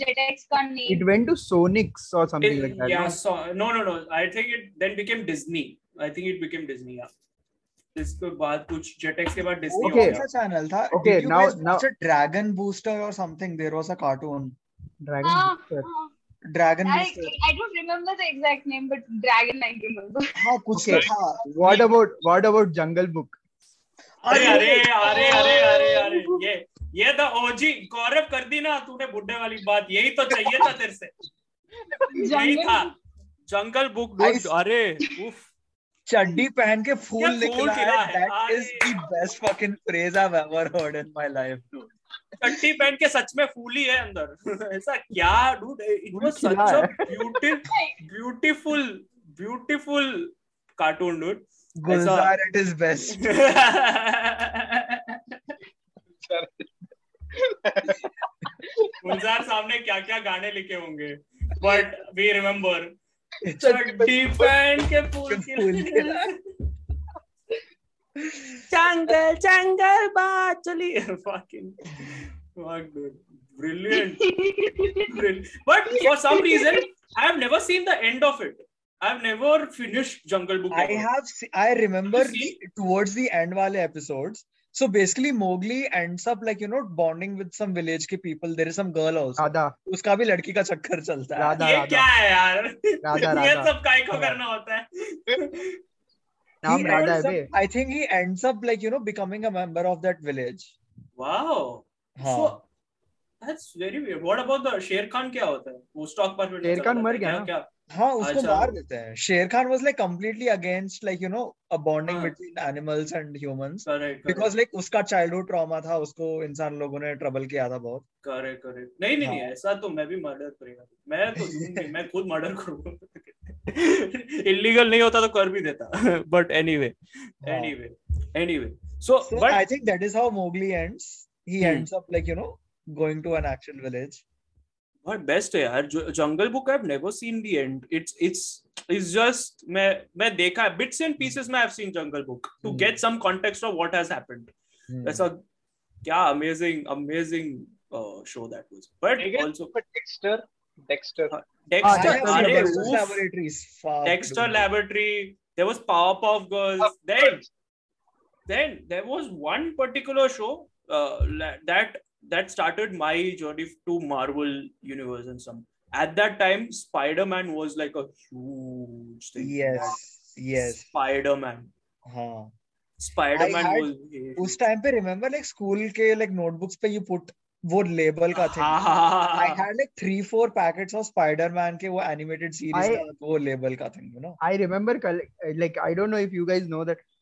Jetix ka name. it went to Sonics or something It- like that yeah. no? So no, no, no. I think it then became Disney. I think it became Disney. Yeah. Dragon Booster और something a cartoon dragon dragon कुछ about Jungle Book अरे अरे अरे अरे अरे अरे ये ये तो था ओजी गौरव कर दी ना तूने बुढ़े वाली बात। यही तो चाहिए था तेरे से। यही था। जंगल बुक अरे उफ। चड्डी पहन के फूल निकला that is the best fucking phrase I have ever heard in my life चड्डी पहन के सच में फूल ही है अंदर। ऐसा क्या dude it was such a beautiful beautiful beautiful cartoon dude Gulzar at best Gulzar सामने क्या क्या गाने लिखे होंगे? बट वी रिमेम्बर के फूल के फूल खिला जंगल जंगल बात चली fucking fuck dude brilliant brilliant but for some reason i have never seen the end of it i've never finished jungle book I ever. have se- I remember You see? towards the end wale episodes so basically Mowgli ends up like you know bonding with some village ke people there is some girl also Radha उसका भी लड़की का चक्कर चलता है राधा ये राधा क्या है यार राधा, ये राधा। सब काय को करना होता है नाम राधा है बे I think he ends up like you know becoming a member of that village wow हाँ So that's very weird. What about the Sher Khan क्या होता है? वो stock market शेर चलता मर गया ना? क्या? हाँ उसको अच्छा, मार देते हैं। Shere Khan was like completely against like you know a bonding between animals and humans because like उसका चाइल्डहुड ट्रॉमा था उसको इंसान लोगों ने ट्रबल किया था बहुत। करेक्ट करेक्ट नहीं नहीं, हाँ. नहीं ऐसा तो मैं भी मर्डर करेगा। मैं तो मैं खुद मर्डर करूँगा। इलीगल नहीं होता तो कर भी देता। But anyway anyway anyway so I think that is how Mowgli ends he ends up like you know going to an actual village. But best है यार Jungle Book I have never seen the end it's it's it's just मैं मैं देखा है bits and pieces में I have seen Jungle Book to Hmm. Gate some context of what has happened Hmm. ऐसा क्या amazing amazing show that was but Again, also but Dexter, Dexter. हाँ, Dexter Dexter अरे Dexter's oof, laboratories. Fuck, Dexter dude. laboratory there was Powerpuff Girls Of then course. then there was one particular show uh, la- that that started my journey to Marvel universe and some at that time Spider-Man was like a huge thing Yes. Yes. Spider-Man हाँ. Spider-Man I had- was उस time पे remember like school के like notebooks पे you put वो label का thing. I हाँ, had like three four packets of Spider-Man के वो animated series I- का वो label का thing, you know. I remember coll- like I don't know if you guys know that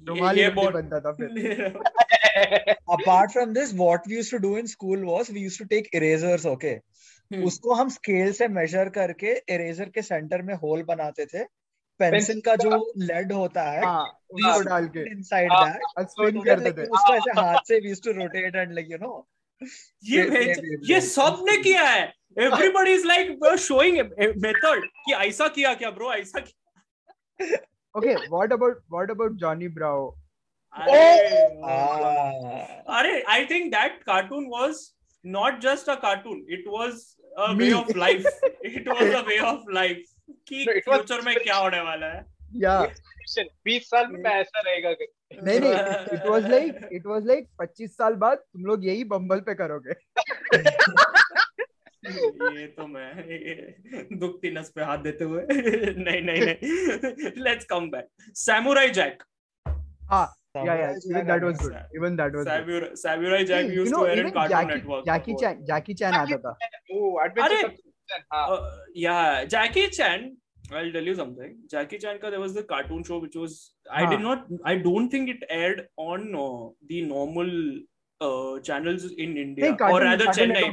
ये रोटी बहुत बनता था फिर. Apart from this, what we used to do in school was we used to take erasers, okay? Hmm. उसको हम scale से major करके eraser के सेंटर में होल बनाते थे। पेंसिल का जो लेड होता है हाँ उसको डाल के इनसाइड दैट we करते थे. उसको ऐसे हाथ से we used to rotate and like you know ये ये- ये- ये किया है। Everybody is like showing method कि ऐसा किया क्या ब्रो ऐसा किया। Okay, what about what about Johnny Bravo? अरे ah. I think that cartoon was not just a cartoon it was a way of life it was a way of life कि No, it was future में क्या होने वाला है Yeah. बीस साल में ऐसा रहेगा नहीं नहीं it was like it was like 25 साल बाद तुम लोग यही बम्बल पे करोगे. ये तो मैं ये दुखती नस पे हाथ देते हुए नहीं नहीं नहीं let's come back Samurai Jack हाँ yeah yeah even that was good. Even that was good. Samurai Jack Hey, used you to know air in even cartoon Jackie network Jackie Chan Jackie Chan आता था. Oh, अरे! हाँ। uh, yeah, Jackie Chan. I'll tell you something. Jackie Chan ka there was the cartoon show which was I did not I don't think it aired on uh, the normal channels in India और rather Chennai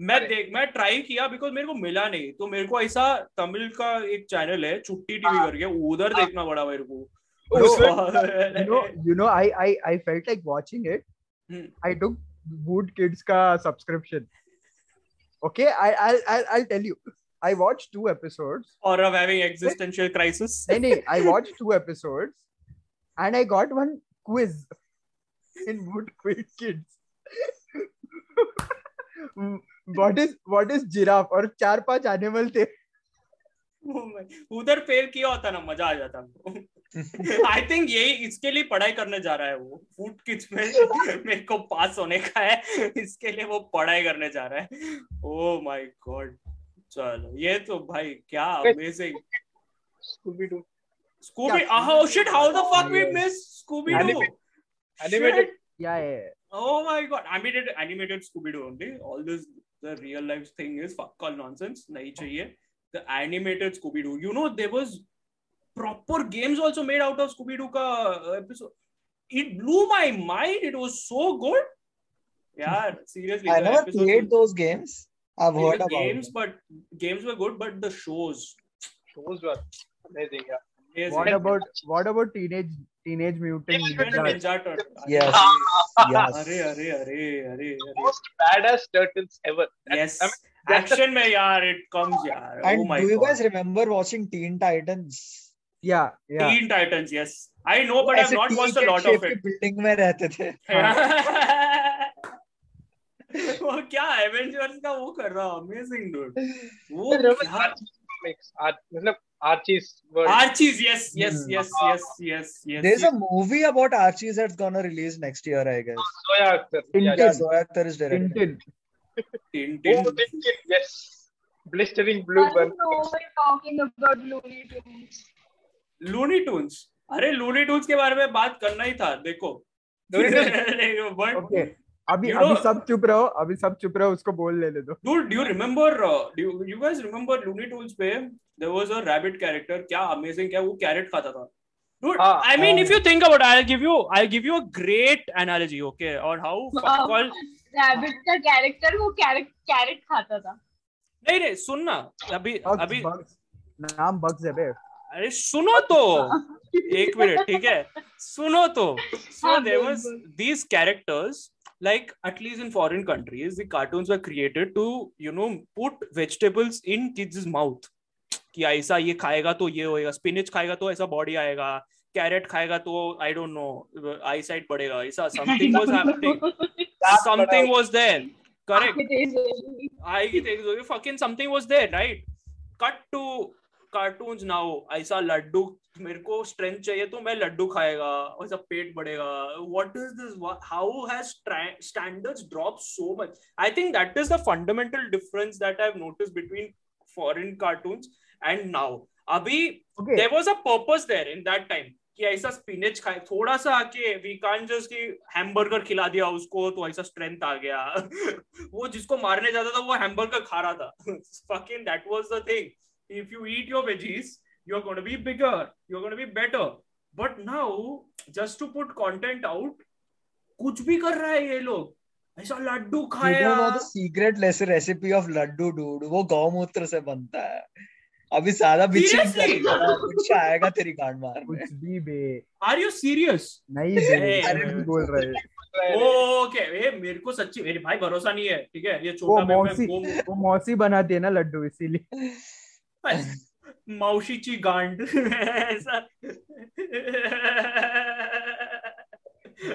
मैं देख मैं try किया because मेरे को मिला नहीं। तो मेरे को ऐसा तमिल का एक चैनल है चुट्टी टीवी हाँ। करके उधर हाँ। देखना पड़ा मेरे को। You know I I I felt like watching it I took would kids का subscription okay I I I I tell you I watched two episodes. Or of having existential crisis. no, no, I watched two episodes, and I got one quiz. In Wood Quiz Kids. what is what is giraffe? और चार पाँच animal थे। Oh उधर fail किया होता ना मज़ा आ जाता आई थिंक यही इसके लिए पढ़ाई करने जा रहा है वो। फ़ूड किड्स में मेरे को पास होने का है। इसके लिए वो पढ़ाई करने जा रहा है। ओ माय गॉड चलो ये तो भाई क्या amazing. Scooby oh shit how the fuck we Yes. missed scooby doo Anime- Animated. yeah yeah, yeah. Oh my god, animated animated Scooby Doo only. All this the real life thing is fuck all nonsense. nahi chahiye The animated Scooby Doo. You know there was proper games also made out of Scooby Doo ka uh, episode. It blew my mind. It was so good. Yeah, seriously. I never played were- those games I've heard about games, them. but games were good. But the shows. Those were amazing. Yeah. amazing. What about what about teenage Teenage Mutant Ninja Turtles yes अरे अरे अरे अरे most baddest turtles ever yes action में यार it comes यार ओह do you guys remember watching Teen Titans yeah yeah Teen Titans yes I know but I have not watched a lot of it building में रहते थे। वो क्या Avengers का वो कर रहा अमेजिंग डूड वो मतलब Archie's world. Archie's yes yes Hmm. yes yes yes yes there's yes. a movie about Archie's that's gonna release next year I guess Zoya Akhtar. Yeah, yeah Zoya Akhtar is directing Tintin. Tin yeah. Tin Oh, Tintin, yes. Blistering blue I bun. know we're talking about Looney Tunes. Looney Tunes अरे Looney Tunes के बारे में बात करना ही था देखो Okay. अभी you know, अभी सब चुप रहो अभी सब चुप रहो उसको बोल ले ले दो do do you remember do you guys remember Looney Tunes पे there was a rabbit character क्या अमेजिंग क्या वो कैरेट खाता था? Dude I mean if you think about I will give you I will give you a great analogy okay और how fuck rabbit का character वो carrot खाता था। नहीं नहीं सुन ना अभी bugs, अभी bugs. नाम बग्स है बे। अरे सुनो तो एक मिनट ठीक है? सुनो तो। So there was these characters like at least in foreign countries the cartoons were created to you know put vegetables in kids mouth कि ऐसा ये खाएगा तो ये होएगा स्पिनच खाएगा तो ऐसा बॉडी आएगा कैरेट खाएगा तो I don't know eyesight बढ़ेगा ऐसा something was happening something was there correct It is really- I think so. Fucking something was there, right? To cartoons now ऐसा लड्डू मेरे को स्ट्रेंथ चाहिए तो मैं लड्डू खाएगा ऐसा पेट बढ़ेगा what is this how has standards drop so much I think that is the fundamental difference that I have notice between foreign cartoons and now अभी. There was a purpose there in that time कि ऐसा spinach खाए थोड़ा सा आके we can't just कि hamburger खिला दिया उसको तो ऐसा स्ट्रेंथ आ गया। वो जिसको मारने जाता था वो हैमबर्गर खा रहा था। Fucking that was the thing if you eat your veggies you're going to be bigger you're going to be better but now just to put content out कुछ भी कर रहा है ये लोग ऐसा लड्डू खाया know the secret les- recipe of वो गौमूत्र से बनता है अभी बिच्छी कुछ आएगा तेरी गांड मारने कुछ भी बे are you serious नहीं बे Hey, बोल रहे ओके ये मेरे को सच्ची मेरे भाई भरोसा नहीं है ठीक है ये छोटा मैं- मैं मौसी वो- वो मौसी बनाती है ना लड्डू इसीलिए मावशीची गांड ऐसा।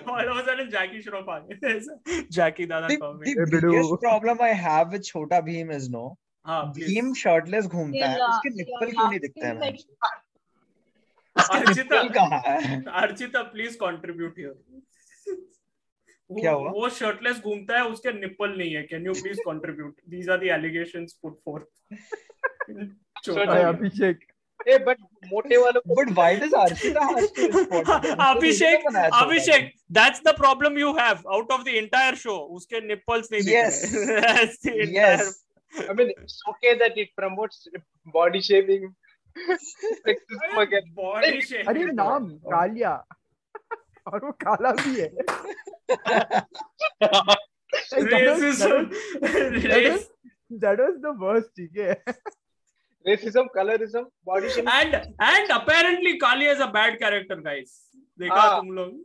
all of a sudden Jackie Shroff आ गया Jackie दादा The, coming the biggest problem I have with Chota Bheem is no हाँ भीम शर्टलेस घूमता है उसके निप्पल क्यों नहीं दिखते हैं? Archita Archita please contribute here क्या हुआ? वो शर्टलेस घूमता है उसके निप्पल नहीं है। Can you please contribute these are the allegations put forth Abhishek. A but मोटे वालों को but why does Archita Abhishek Abhishek that's the problem you have out of the entire show उसके nipples नहीं दिख। रहे yes yes I mean okay that it promotes body shaping अरे नाम कालिया। और वो काला भी है। That was, that, was, ठीक है. Racism, colorism, body shaming. and and apparently Kali is a bad character, guys. देखा हाँ. तुम लोग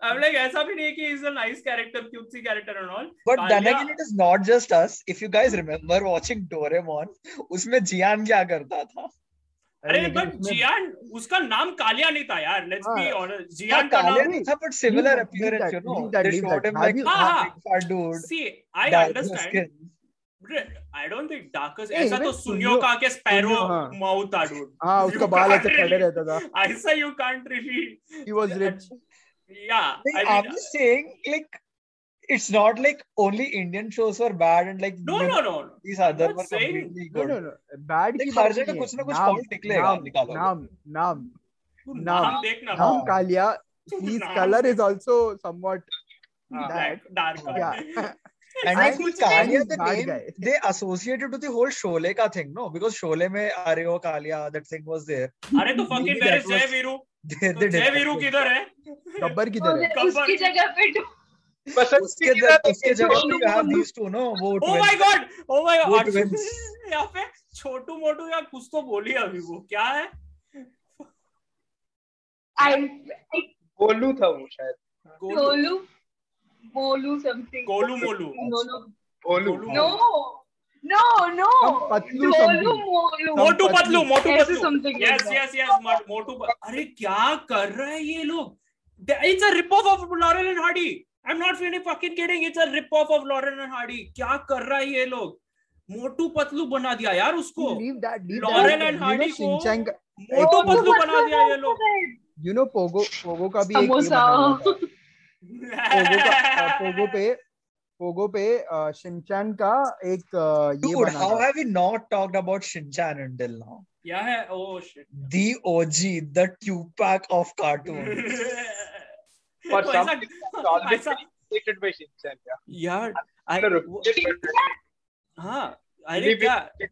I'm like ऐसा भी नहीं कि he's a nice character, cutesy character and all. But then Kalia- again, it is not just us. If you guys remember watching Doraemon, उसमें जियान क्या करता था? अरे बट जियान उसका नाम कालिया नहीं था यार लेट्स बी हाँ. ऑनेस्ट हाँ, जियान का नाम नहीं था, but similar Leave that, appearance, leave you know. that, They leave showed that. him like Have you- हाँ, a big fat I don't think Darkus ऐसा तो सुनियो का के स्पैरो माउथ था डूड हाँ उसका बाल ऐसे खड़े रहता था ऐसा you can't really he was rich yeah I am saying like it's not like only Indian shows were bad and like no no no these other were completely good. No no no bad की हर जगह कुछ ना कुछ point निकलेगा निकालो नाम नाम नाम देखना नाम Kaliya his color is also somewhat that dark yeah And I think Kalia, the name, guy. they associated to the whole Sholay ka thing, no? Because Sholay mein Areo Kalia, that thing was there. अरे तो fucking Maybe there is तो they जय वीरू. किधर है गब्बर किधर है उसकी जगह पे तो उसके जगह उसके जगह पे these two, no? वो ओ. My God oh my God. यहाँ पे छोटू मोटू या कुछ तो बोली अभी वो क्या है I गोलू था वो शायद Golu Molu No, no. Motu Patlu Motu Patlu yes. Yes yes Motu अरे क्या कर रहे हैं ये लोग? It's a rip off off Laurel and Hardy I am not feeling fucking kidding it's a rip off off Laurel and Hardy क्या कर रहा है ये लोग? मोटू पतलू बना दिया यार उसको। You know Hardy को- मोटू पतलू बना दिया ये लोग। यू नो पोगो पोगो का भी एक पोगो का अ, पोगो पे पोगो पे अ, शिनचैन का एक अ, ये Dude, बना how था have we not talked about Shinchan until now? क्या है ओह shit The OG, the Tupac of cartoons. For तो some ऐसा- reason, it's always ऐसा- been hated by Shinchan. Yeah. यार I- वो- it's हाँ अरे really क्या been hated.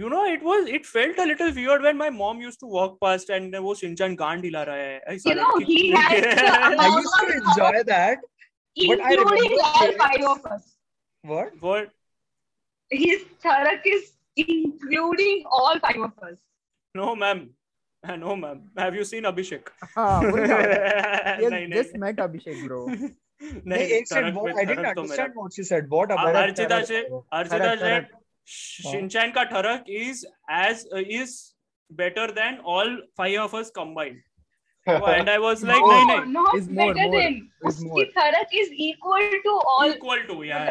you know it was it felt a little weird when my mom used to walk past and वो Shinchan गांड हिला रहा है ऐसा You know, लड़की- he has the I amount used to enjoy that. But I including remember all kids- five of us. What? what His Tarak is including all five of us. no ma'am no ma'am have you seen Abhishek हाँ वही था नहीं Yes, just met Abhishek bro नहीं, नहीं एक second, तरक what? में- I didn't तरक तो मेरा- understand what she said. What a- about Archita Tarak? से अर्चिता शिनचैन का ठरक is age is better than all five of us combined and I was like नहीं नहीं is more more is more ठरक is equal to all equal to yeah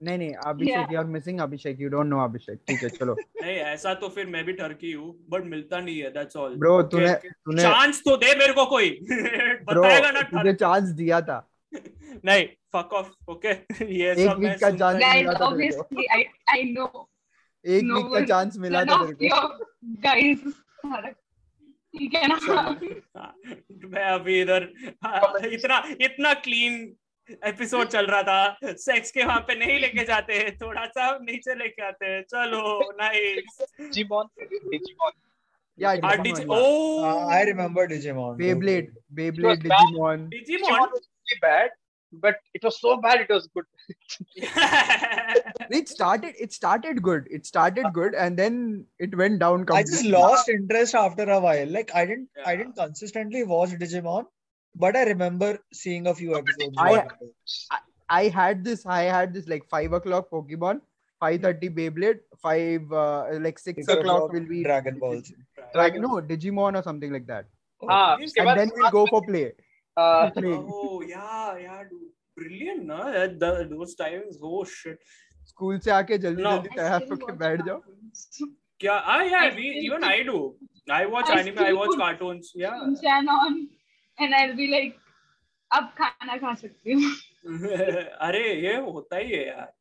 नहीं नहीं Abhishek you are missing Abhishek you don't know Abhishek ठीक है चलो नहीं ऐसा तो फिर मैं भी टर्की हूँ बट मिलता नहीं है दैट्स ऑल ब्रो तूने तूने चांस तो दे मेरे को कोई बताएगा ना तूने चांस दिया था नहीं फक ऑफ़ ओके ये एक सब मैं week का। Guys, मिला था obviously, I I know. एक No वीक का चांस मिला था तेरे को guys ठीक है ना हाँ, मैं अभी इधर हाँ, इतना इतना क्लीन एपिसोड चल रहा था सेक्स के वहाँ पे नहीं लेके जाते हैं थोड़ा सा नीचे लेके आते हैं चलो नाइस Digimon, Digimon. या हाँ, Digimon, digi- yeah. Oh Uh, I remember Digimon. Beyblade Beyblade. Digimon Digimon Digimon was really bad, but it was so bad it was good it started it started good it started good and then it went down completely. i just lost interest after a while like i didn't yeah. i didn't consistently watch digimon but i remember seeing a few episodes I, I, had this i had this like five o'clock pokemon 5.30 Beyblade, 5, uh, like 6 o'clock will be... Dragon Balls. Dragon, no, Digimon or something like that. Ah, and then we'll go for play. School से आके जल्दी जल्दी बैठ जाओ। क्या? Even I do I watch anime I watch cartoons अब खाना खा सकती अरे ये होता ही है यार।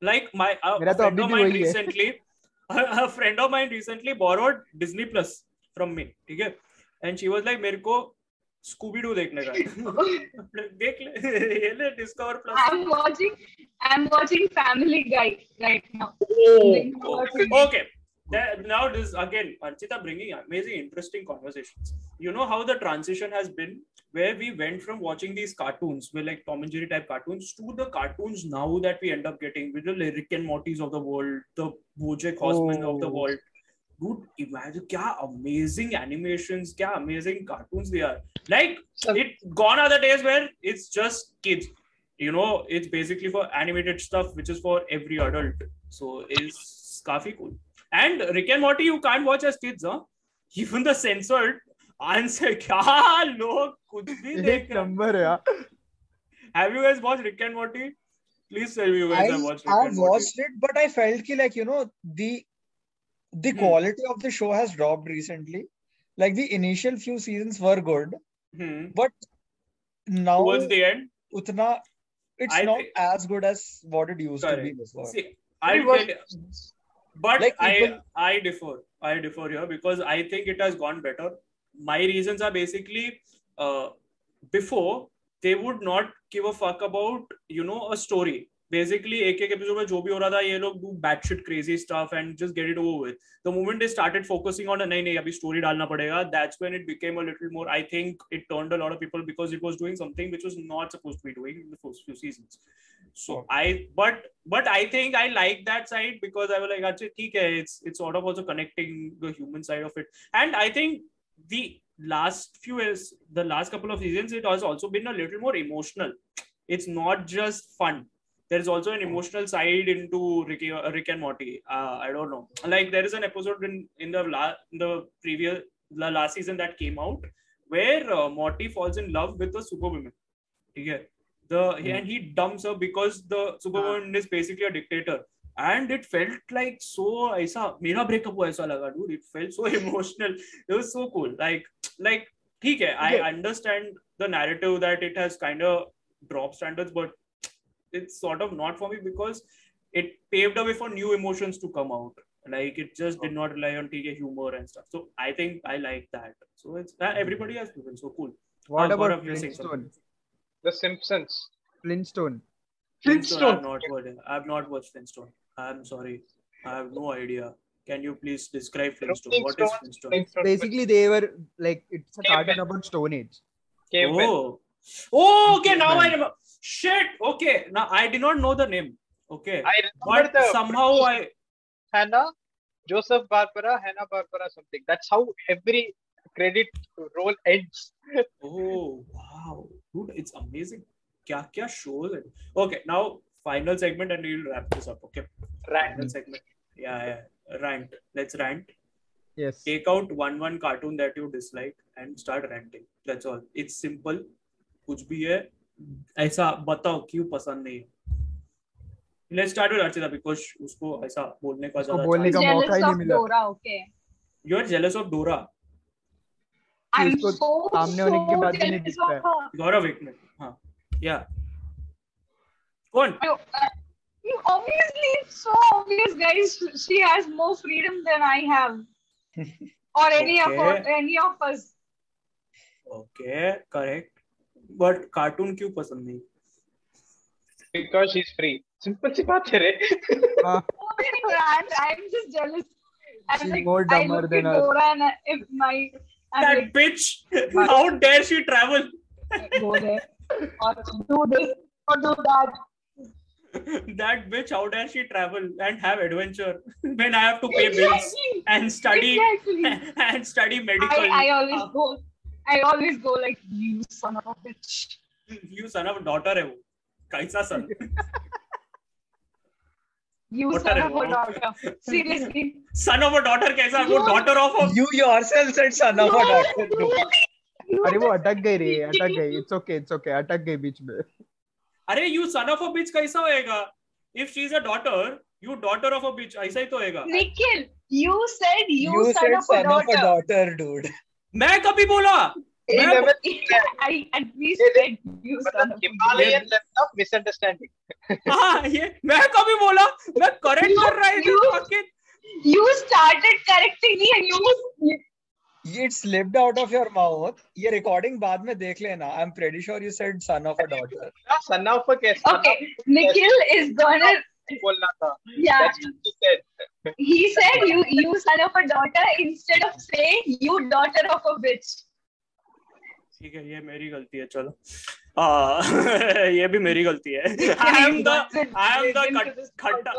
प्लस फ्रॉम मी ठीक को स्कूबी डू देखने का है। देख ले ये ले discover plus I'm watching I'm watching Family Guy right now. Oh, okay. That- now this again, Archita bringing amazing, interesting conversations. You know how the transition has been, where we went from watching these cartoons, where like Tom and Jerry type cartoons, to the cartoons now that we end up getting with the like, Rick and Morty's of the world, the BoJack Horseman of the Oh. world. Dude, imagine क्या amazing animations, क्या amazing cartoons they are. Like So- it gone are the days where it's just kids. You know, it's basically for animated stuff, which is for every adult. So it's काफ़ी cool. And Rick and Morty, you can't watch as kids, huh? Even the censored answer, क्या लोग कुछ भी देख हैं. Number है यार Have you guys watched Rick and Morty? Please tell me you guys I, have watched Rick I've and Morty. watched it, but I felt ki like you know the the Hmm. quality of the show has dropped recently. Like the initial few seasons were good, Hmm. but now Towards the end, utna it's I not think- as good as what it used to be before. see, I'll was- but Like I people- I differ. I differ here because I think it has gone better. My reasons are basically uh, before they would not give a fuck about you know a story basically ek ek episode mein jo bhi ho raha tha ye do batshit crazy stuff and just get it over with. The moment they started focusing on nahi nahi abhi story dalna padega that's when it became a little more i think it turned a lot of people because it was doing something which was not supposed to be doing in the first few seasons. So i but but i think i like that side because i was like actually theek hai it's it's sort of also connecting the human side of it. And i think the last few is the last couple of seasons it has also been a little more emotional. It's not just fun there's also an emotional side into Ricky, Rick and Morty uh, I don't know like there is an episode in in the la- in the previous the last season that came out where uh, Morty falls in love with a superwoman okay the and he dumps her because the superwoman is basically a dictator and it felt like so ऐसा मेरा breakup हुआ ऐसा लगा dude it felt so emotional it was so cool like like ठीक है I Okay. understand the narrative that it has kind of dropped standards but it's sort of not for me because it paved a way for new emotions to come out like it just did not rely on TK humor and stuff so I think I like that so it's uh, everybody has given so cool what Uh, about Gaurav, you're Flintstone The Simpsons. Flintstone Flintstone, I've not watched. I've not watched Flintstone. I'm sorry. I have no idea. Can you please describe Flintstone? What is Flintstones, Flintstone? Basically they were like it's a Cavemen. cartoon about Stone Age Cavemen. Oh. oh, okay. Now I Caveman. remember shit. Okay. Now i did not know the name. Okay. I but somehow i hanna joseph barbera hanna barbera something. That's how every credit roll ends. Oh wow. Dude it's amazing. Kya kya shows it? Okay now final segment and we'll wrap this up okay? Final segment. Yeah, yeah. Rant. Let's rant. Yes. Take out one one cartoon that you dislike and start ranting. That's all. It's simple. कुछ भी है ऐसा बताओ क्यों पसंद नहीं let's start with Archita because उसको ऐसा बोलने का ज़्यादा बोलने का मौका ही नहीं मिला। Dora okay you are jealous of Dora I am so सामने होने के बाद नहीं दिखता है। गौरव एक मिनट हाँ या। कौन? Obviously so obvious guys she has more freedom than I have और any of any of us okay correct but cartoon क्यों पसंद नहीं because she's free. Simple सी बात है रे. हाँ, I'm, I'm just jealous. I'm She's like, more I dumber look than at us. Dora and if my I'm that like, bitch how dare she travel go there or do this or do that. that bitch how dare she travel and have adventure when I have to pay exactly. bills and study Exactly. and study medical I, I always go. I always go like you son of a bitch. you son of a daughter है वो कैसा son You Daughter son of a daughter. Seriously. son of a daughter कैसा वो daughter of a You yourself said son of a daughter. अरे वो अटक गई रे अटक गई इट्स ओके इट्स ओके अटक गई बीच में अरे you son of a bitch कैसा होएगा if she is a daughter you daughter of a bitch ऐसा ही तो होएगा Nikhil, you said you, You son, said of, a मैं कभी बोला ये मैं कभी बोला मैं करेक्ट कर रहा हूँ you started correcting me and you it slipped out of your mouth ये recording बाद में देख लेना I'm pretty sure you said son of a daughter son of a कैसे okay Nikhil is gonna बोलना था. yeah. That's what he said. He said you you son of a daughter instead of saying you daughter of a bitch. ठीक है ये मेरी गलती है चलो। आ, ये भी मेरी गलती है। I am the I am the खट्टा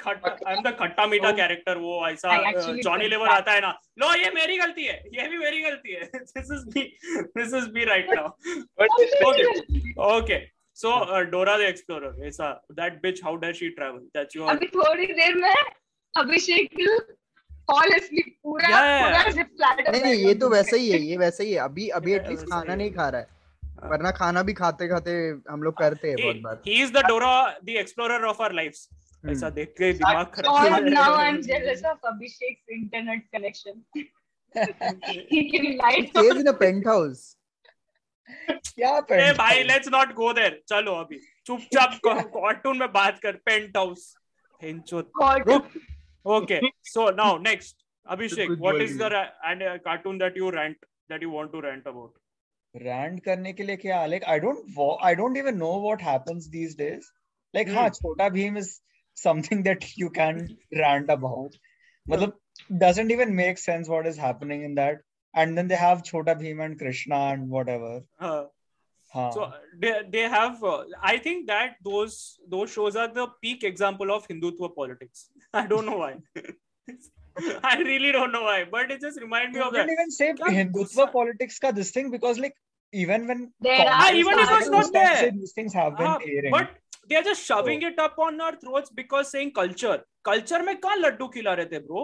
खट्टा आई एम द खट्टा मीठा कैरेक्टर वो ऐसा जॉनी लेवर आता है ना। लो ये मेरी गलती है ये भी मेरी गलती है। This is me this is me right now But okay so Dora the Explorer ऐसा that bitch how dare she travel that's your अभी थोड़ी देर में अभिषेक fall asleep पूरा Yeah. पूरा platter नहीं नहीं ये तो वैसा ही है ये वैसा ही है। अभी अभी एटलीस्ट खाना नहीं खा रहा है। वरना खाना भी खाते खाते हम लोग करते हैं बहुत बार। He is the Dora the Explorer of our hmm. ऐसा देख के दिमाग Or खराब now I'm jealous of Abhishek's internet connection. he can light up. stays in a penthouse क्या ए पेंट भाई लेट्स नॉट गो देयर चलो अभी। चुपचाप कार्टून में बात कर penthouse. Okay so now next Abhishek what is the end cartoon that you rent that you want to rent about rant करने के लिए क्या like I don't I don't even know what happens these days like हाँ. Chhota Bheem is something that you can rant about मतलब doesn't even make sense what is happening in that. and then they have chota bhim and krishna and whatever हाँ so they, they have uh, i think that those those shows are the peak example of hindutva politics i don't know why i really don't know why but it just remind me you of can that even say क्या hindutva गुस्सा- politics ka this thing because like even when There are Congress even if was it's not there, there. these things have been Ah, airing but they are just shoving it up on our throats because saying culture culture में कहाँ लड्डू खिला रहे थे bro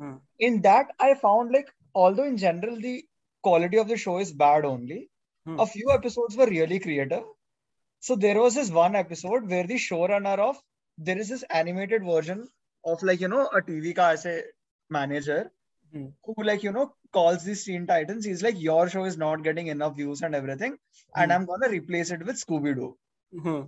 हाँ. in that I found like although in general the quality of the show is bad only Hmm. a few episodes were really creative so there was this one episode where the showrunner of there is this animated version of like you know a TV ka aise manager Hmm. who like you know calls these Teen Titans. He's like, your show is not getting enough views and everything, and Hmm. I'm gonna replace it with Scooby Doo. Huh.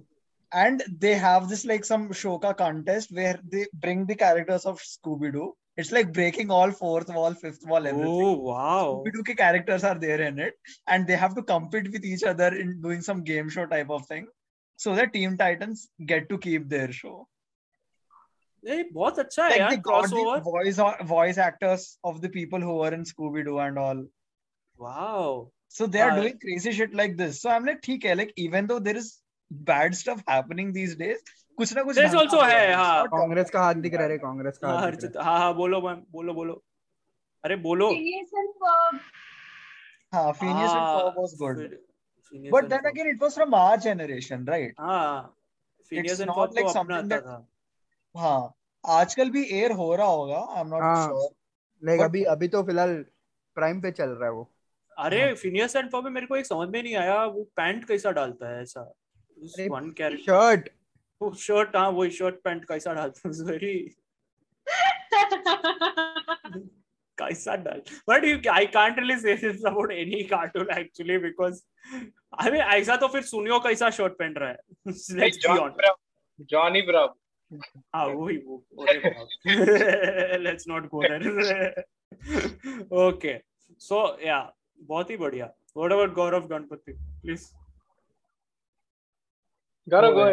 And they have this like some show ka contest where they bring the characters of Scooby Doo it's like breaking all fourth wall, fifth wall, everything. Oh wow! Scooby-Doo characters are there in it, and they have to compete with each other in doing some game show type of thing, so the Teen Titans get to keep their show. Hey, बहुत अच्छा है यार the Voice voice actors of the people who were in Scooby Doo and all. Wow. So they are uh, doing crazy shit like this. So I'm like, ठीक like even though there is bad stuff happening these days, कुछ ना कुछ also हो है, हाँ। कांग्रेस का हाथ दिख रहा है कांग्रेस का हाँ हाथ दिख रहा हाँ। हाँ बोलो मैम बोलो बोलो। अरे बोलो. हाँ Phineas and हाँ, Ferb was good but then again it was from our generation right? हाँ Phineas and Ferb like तो something that- हाँ आजकल भी एयर हो रहा होगा I am not. Sure like अभी अभी तो फ़िलहाल प्राइम पे चल रहा है वो। अरे। फिनियस एंड फॉर्म में मेरे को एक समझ में नहीं आया वो पैंट कैसा डालता है ऐसा? वन कैरेक्टर शर्ट वो शर्ट हाँ वही शर्ट पैंट कैसा डालता है वेरी कैसा डाल but you I can't really say this about any cartoon actually because अरे ऐसा तो फिर सुनियो कैसा शर्ट पहन रहा है। Let's be John on Johnny Bravo हाँ वही वो let's not go there okay so yeah बहुत ही बढ़िया। What about Gaurav Ganpati please Gaurav go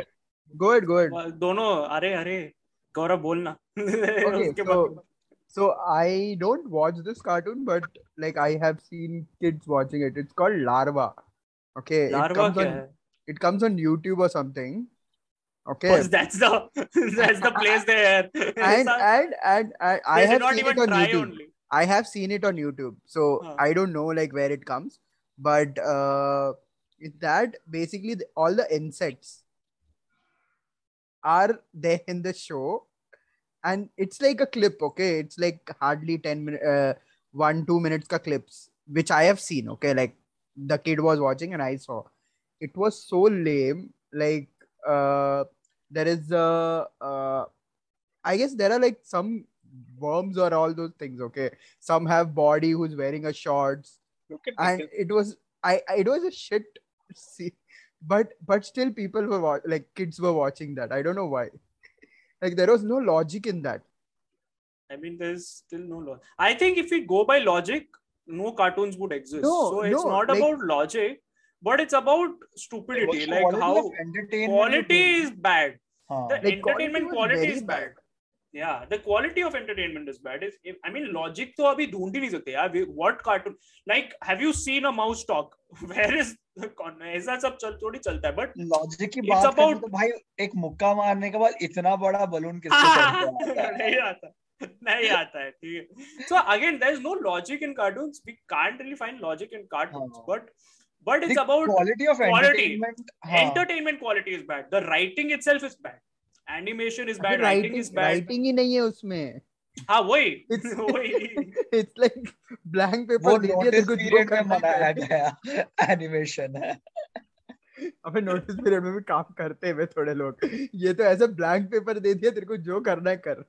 ahead. Go it go it दोनों अरे अरे गौरव बोलना okay उसके so बाद so i don't watch this cartoon but like i have seen kids watching it it's called larva okay it larva comes क्या on है it comes on youtube or something okay Because that's the that's the place there. and and and, and i they did have not seen even it on try youtube only. i have seen it on youtube so Huh. i don't know like where it comes but uh with that basically the, all the insects are there in the show. And it's like a clip okay? It's like hardly 10 minutes uh, one two minutes ka clips which i have seen okay? Like the kid was watching and i saw. It was so lame. Like uh there is a uh i guess there are like some worms or all those things okay? Some have body who's wearing a shorts. Look at and it was i I- it was a shit see but but still people were wa- like kids were watching that i don't know why like there was no logic in that I mean, there's still no law. I think if we go by logic, no cartoons would exist. No, so it's no, not like- about logic, but it's about stupidity. Like how entertainment quality is bad. be- हाँ. The Like, entertainment was quality very is bad Yeah, the quality of entertainment is bad. If, if I mean, logic तो अभी ढूंढ ही नहीं सकते यार. We- What cartoon? Like, have you seen a mouse talk? Where is the con- ऐसा सब चल थोड़ी चलता है. But लॉजिक की It's बात करें about- तो भाई एक मुक्का मारने के बाद इतना बड़ा बलून किसको चढ़ता है नहीं आता नहीं आता है ठीक है so again there is no logic in cartoons we can't really find logic in cartoons हाँ. but but it's The about quality of quality. entertainment हाँ. entertainment quality is bad the animation is bad writing is bad writing ही नहीं है उसमें। हाँ वही। It's वही। It's like blank paper दे दिया तेरे को जो करना मनाया गया एनिमेशन है। अबे नोटिस पीरियड में भी काम करते हुए थोड़े लोग। ये तो ऐसे ब्लैंक पेपर दे दिया तेरे को जो करना है कर।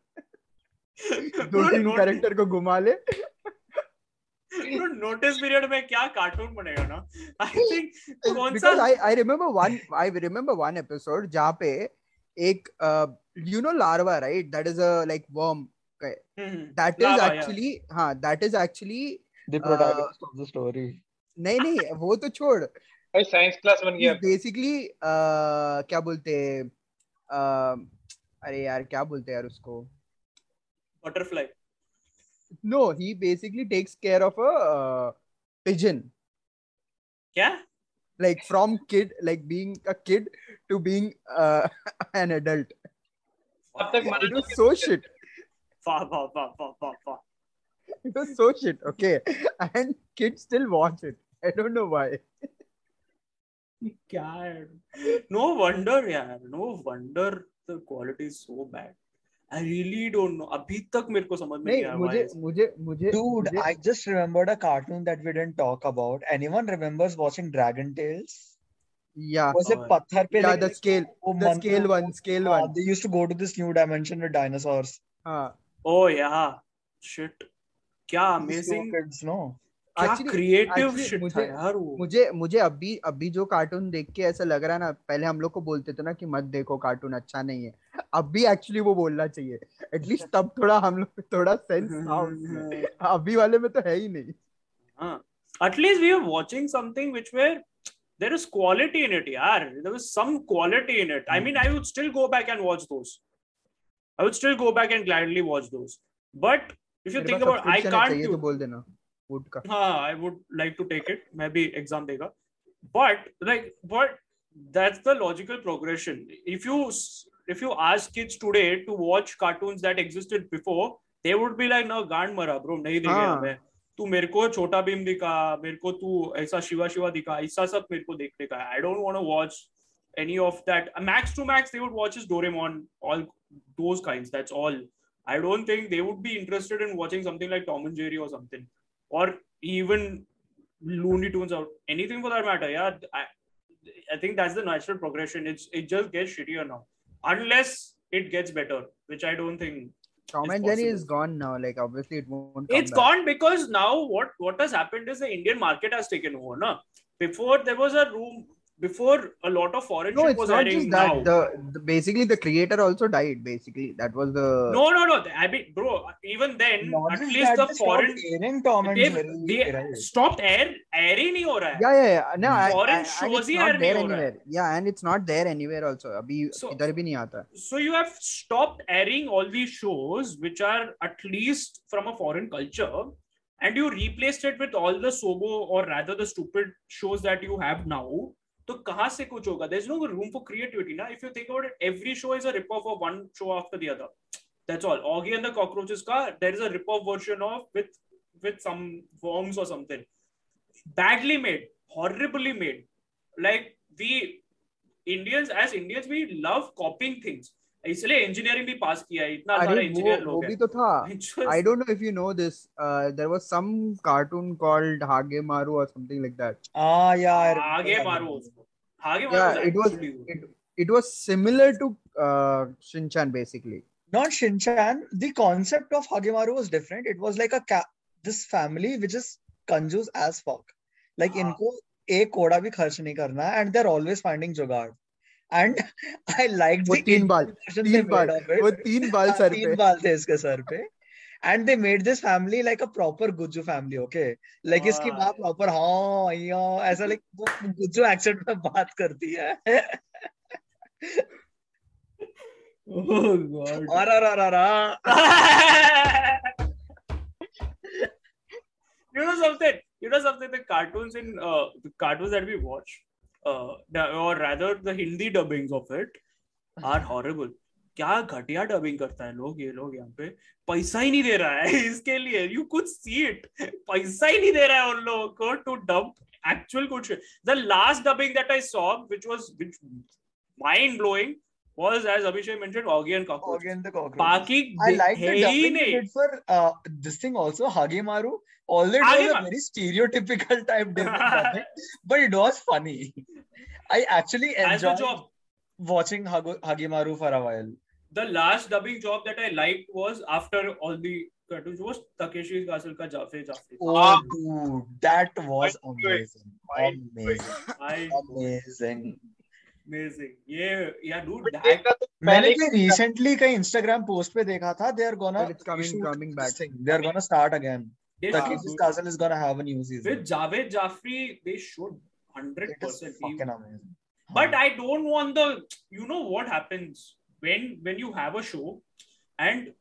दो तीन कैरेक्टर को घुमा ले। नोटिस पीरियड में क्या कार्टून बनेगा ना? आई थिंक कौन सा I I remember one I remember one episode जहाँ पे एक you know larva right that is a like worm that is actually हाँ that is actually the protagonist of the story नहीं नहीं वो तो छोड़। भाई साइंस क्लास बन गया। बेसिकली क्या बोलते अरे यार क्या बोलते यार उसको? Butterfly no he basically takes care of a pigeon क्या? like from kid like being a kid to being uh, an adult. Yeah, it was so shit. Wow, wow, wow, wow, wow. it was so shit okay? And kids still watch it. I don't know why. God no wonder yeah no wonder the quality is so bad. I really don't know अभी तक मेरे को समझ नहीं आया मुझे मुझे मुझे dude I just remembered a cartoon that we didn't talk about anyone remembers watching Dragon Tales या वो से पत्थर पे the scale the scale one scale one they used to go to this new dimension with dinosaurs हाँ oh या shit क्या amazing no मुझे मुझे अभी अभी जो कार्टून देख के ऐसा लग रहा है ना पहले हम लोग को बोलते थे ना कि मत देखो कार्टून अच्छा नहीं है। अब एक्चुअली वो बोलना चाहिए। एटलीस्ट तब थोड़ा हम लोग अभी वाले में तो है ही नहीं। तो बोल देना। वुड का हाँ I would like to take it मैं भी एग्ज़ाम देगा. But like but that's the logical progression if you if you ask kids today to watch cartoons that existed before they would be like no गांड मरा bro नहीं दिखे हाँ. हमें। तू मेरे को छोटा भीम दिखा मेरे को तू ऐसा शिवा शिवा दिखा ऐसा सब मेरे को देखने का I don't want to watch any of that max to max they would watch is Doraemon all those kinds that's all I don't think they would be interested in watching something like Tom and Jerry और something or even looney tunes or anything for that matter yeah i, I think that's the natural progression it's it just gets shittier now unless it gets better which i don't think Tom and Jerry is gone now. Like obviously it won't. it's back. gone because now what what has happened is the indian market has taken over no before there was a room before a lot of foreign no, shit was airing now. The, the, basically the creator also died. Basically, that was the no, no, no. I mean, bro, even then, Not at least the foreign airing Tom and Jerry, they right. stopped air airing. Nahi ho raha hai. Yeah, yeah, yeah. No, I, foreign I, I, shows hi not nahi ho. Yeah, and it's not there anywhere also. Abhi so, idhar bhi. So you have stopped airing all these shows which are at least from a foreign culture and you replaced it with all the sobo or rather the stupid shows that you have now तो कहाँ से कुछ होगा? There is no room for creativity ना. If you think about every show is a rip off one show after the other that's all Oggy and the cockroaches का there is a rip off version of with with some worms और something badly made horribly made like we Indians as Indians we love copying things इसलिए engineering भी pass किया है इतना सारा engineer लोग वो भी तो था I don't know if you know this there was some cartoon called Hagemaru और समथिंग लाइक दैट हाँ यार हागे मारू उसको Hagemaru it was it was similar to uh, basically ah, basically. Not Shinchan. The concept of Hagemaru was different. It was like a ca- this family which is कंजूस as fuck. Like ah. इनको एक कोड़ा भी खर्च नहीं करना and they are always finding jugaad and I like वो तीन बाल हाँ, तीन बाल वो तीन बाल सर पे। तीन बाल थे इसके सर पे। And they made this family like a proper Gujju family okay like इसकी माँ प्रॉपर हाँ, हाँ ऐसा लाइक वो गुज्जू एक्सेंट में बात करती है। oh और। You know something? You know something? The cartoons in uh, the cartoons that we watch uh, or rather the hindi dubbings of it are horrible. क्या घटिया डबिंग करता है लोग ये लोग यहाँ पे? पैसा ही नहीं दे रहा है इसके लिए। यू कुछ सी इट पैसा ही नहीं दे रहा है उन लोगों को टू डब एक्चुअल कुछ। The last dubbing that I saw which was which mind blowing was, as Abhishek mentioned, Oggy and Cockroach. Oggy and the Cockroach. Baki I like the dubbing they did for uh, this thing also, Hagemaru. Although it was a very stereotypical type dubbing, but it was funny. I actually enjoyed watching Hag- Hagemaru for a while. The last dubbing job that I liked was after all the cartoons was Takeshi Castle ka Jafri Jafri. Oh, ah. dude, that was amazing. Amazing. amazing. Amazing. Yeah, yeah, dude. That, तो मैंने पहले recently कहीं Instagram post पे देखा था they are gonna it's coming- coming back. They are gonna start again. they Castle is gonna have a new with. Javed Jafri, they should hundred It is percent. fucking amazing. But I don't want the. You know what happens when when you have a show, and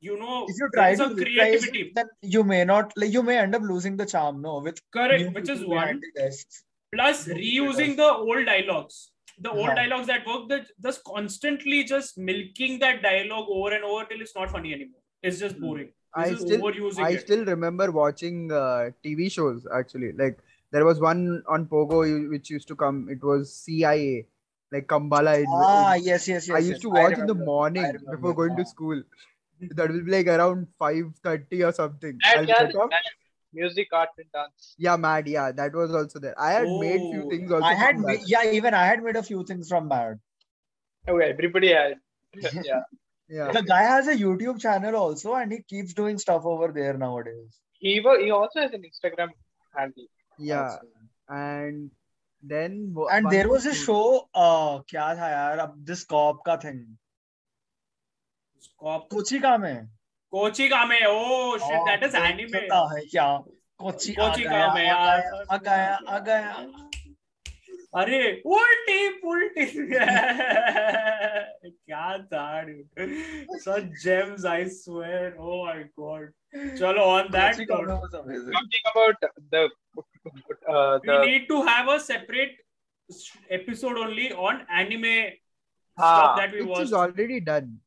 you know if you try to creativity. it, then you may not like you may end up losing the charm no with Correct, which is one. Behind the desks. plus reusing the old dialogues the old Huh. dialogues that work that just constantly just milking that dialogue over and over till it's not funny anymore it's just Hmm. boring I this is still overusing I it. still remember watching uh, TV shows actually. Like there was one on Pogo which used to come. It was CIA, like Kambala. in- Ah, in- yes, yes, yes. I used yes. to watch in the morning before going to Ah. school. That will be like around five thirty or something. and I'll yeah, get up. that music, art, and dance. Yeah, mad. Yeah, that was also there. I had oh, made few Oh, things also. I had from ma- yeah, even I had made a few things from Mad. Oh, everybody had. yeah. Yeah. The guy has a YouTube channel also, and he keeps doing stuff over there nowadays. He wa- he also has an Instagram handle. Yeah. Also. And then And there was a show-. Uh, क्या था यार? अब this cop का thing. Cop- Kochi का में. अरे उल्टी पुल्टी। क्या James I swear oh my God चलो on that talk about the we need to have a separate episode only on anime that we was already done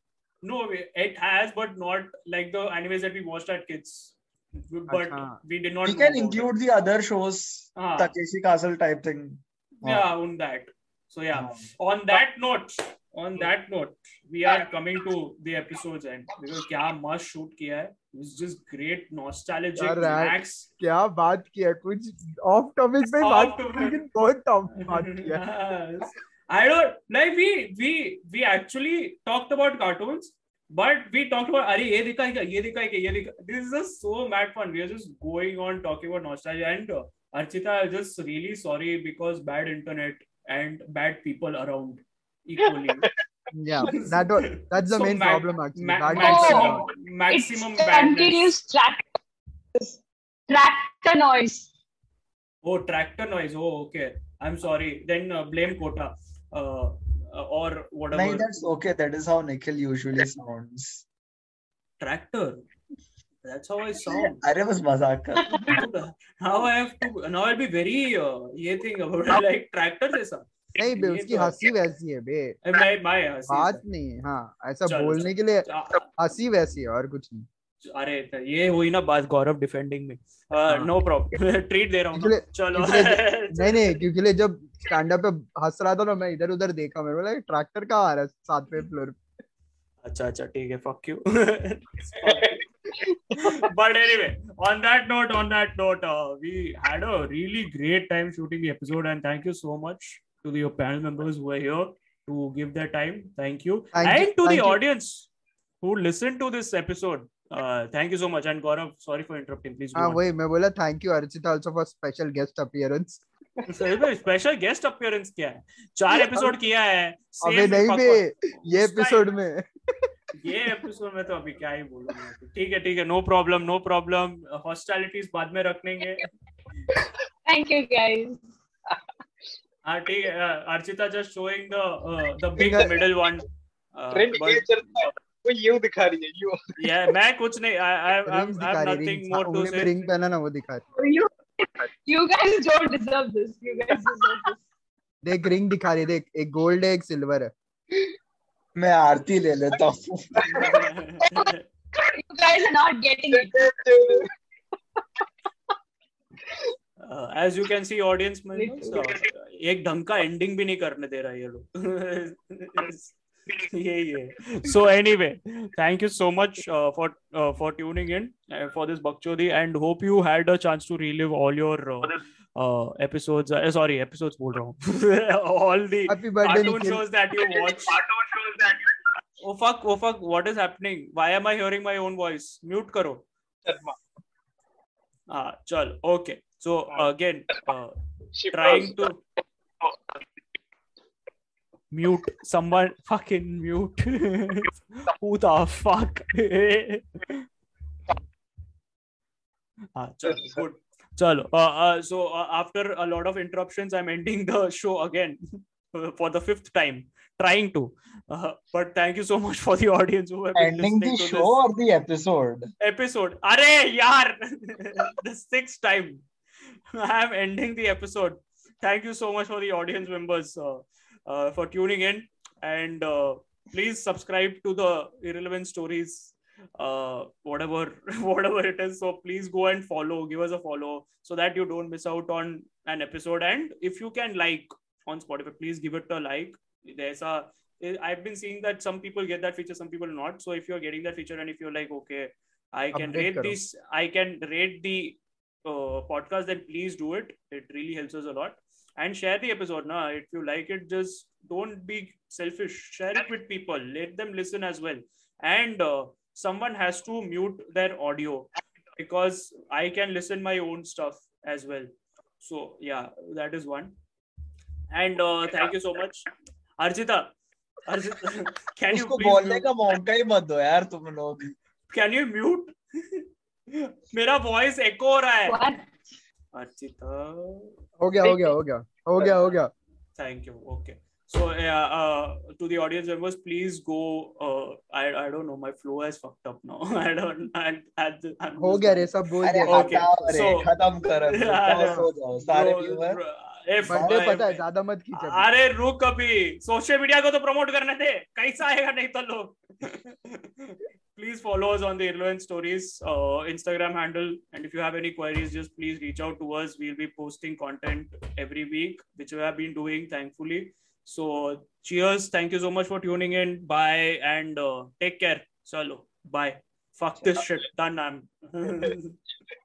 No, it has, but not like the animes that we watched at kids. But Acha. we did not. We know can about include the other shows, Ah. Takeshi Castle type thing. it. Yeah, on that. So yeah, on that note, on that note, we are coming to the episodes end because क्या must shoot किया है. It was just great, nostalgic, यार, that- relax. क्या बात किया कुछ of topic पे Off बात topic. की, लेकिन बहुत टॉप बात किया Yes. I don't like we we we actually talked about cartoons, but we talked about Ari ye dikha, ye dikha, ye dikha. This is just so mad fun. We are just going on talking about nostalgia and uh, Archita. Just really sorry because bad internet and bad people around equally. yeah, that that's the so main ma- problem actually. Ma- maximum oh, maximum it's badness. continuous tractor tractor noise. Oh, tractor noise. Oh, okay. I'm sorry. Then uh, blame quota. Uh, uh, or whatever. No, that's okay. That is how Nikhil usually sounds. tractor. That's how I sound. अरे बस मज़ाक कर now I have to. Now I'll be very. Uh, ये thing about like tractor जैसा. नहीं बे उसकी तो- हँसी वैसी है बे Uh, My my हँसी बात नहीं है, हाँ ऐसा बोलने के लिए हँसी वैसी है और कुछ नहीं अरे ये हुई ना बात गौरव डिफेंडिंग में। नो प्रॉब्लम ट्रीट दे रहा हूँ चलो। नहीं नहीं क्योंकि जब स्टैंड पे हंस रहा था ना मैं इधर उधर देखा मैं बोला ट्रैक्टर का आ रहा है सातवें फ्लोर अच्छा अच्छा ठीक है fuck you but anyway on that note on that note we had a really great time shooting the episode and thank you so much to the your panel members who are here to give the time thank you and to the audience who listened to this episode you so much. And Gaurav sorry for interrupting. Please go हाँ वही मैं बोला thank you Archita also for special guest appearance special guest appearance क्या है। चार episode किया है। अबे नहीं बे ये एपिसोड में। ये एपिसोड में तो अभी क्या ही बोलूँगा ठीक है ठीक है no problem no problem hostilities बाद में रख लेंगे। Thank you guys. हाँ ठीक है Archita just showing the the big middle one trend ये चलता वो यू दिखा रही है यू या मैं कुछ नहीं I I have nothing more to say ring पहना ना वो दिखा रही you guys don't deserve this. You guys deserve this. देख रिंग दिखा रही देख एक गोल्ड है एक सिल्वर है मैं आरती ले लेता हूँ You guys are not getting it. As you can see audience में एक ढंग का एंडिंग भी नहीं करने दे रहा ये लोग yeah, yeah. So anyway, thank you so much uh, for uh, for tuning in uh, for this Bakchodi and hope you had a chance to relive all your uh, uh, episodes. Uh, sorry, episodes. Bol raha all the Happy birthday, cartoon shows that you watch. Oh fuck! Oh fuck! What is happening? Why am I hearing my own voice? Mute karo. Ah, chal. Okay. So again, trying to mute. Someone fucking mute. Who the fuck? Ah, chalo, good. Chalo. Uh, uh, so uh, after a lot of interruptions i'm ending the show again for the fifth time. Trying to. Uh, but thank you so much for the audience who have been ending the listening to show this or the episode? Episode. Arey yaar, the sixth time. I am ending the episode. Thank you so much for the audience members uh, for tuning in, and uh, please subscribe to the irrelevant stories, uh, whatever whatever it is. So please go and follow, give us a follow, so that you don't miss out on an episode. And if you can like on Spotify, please give it a like. There's a I've been seeing that some people get that feature, some people not. So if you're getting that feature and if you're like, okay, I can Update rate karo. this, I can rate the uh, podcast, then please do it. It really helps us a lot and share the episode. Now, if you like it, just don't be selfish. Share it with people. Let them listen as well. And uh, someone has to mute their audio because I can listen my own stuff as well. So yeah, that is one. And uh, thank you so much, Archita. Can you Can you mute? मेरा voice echo हो रहा है. What? Archita हो गया हो गया हो गया हो गया हो गया thank you okay so yeah uh, to the audience members please go uh, I, I don't know my flow has fucked up now i don't I, at the, हो गया रे सब बोल दिया Okay, so- खत्म कर सो जाओ सारे ए, बर्थडे पता है ज़्यादा मत खींच। अरे रुक अभी सोशल मीडिया को तो प्रमोट करने दे कैसा आएगा नहीं तो लोग please follow us on the irrelevant stories uh, instagram handle. And if you have any queries just please reach out to us. We'll be posting content every week which we have been doing thankfully. So cheers. Thank you so much for tuning in. Bye. And uh, take care. Solo bye. Fuck this shit. Done. I'm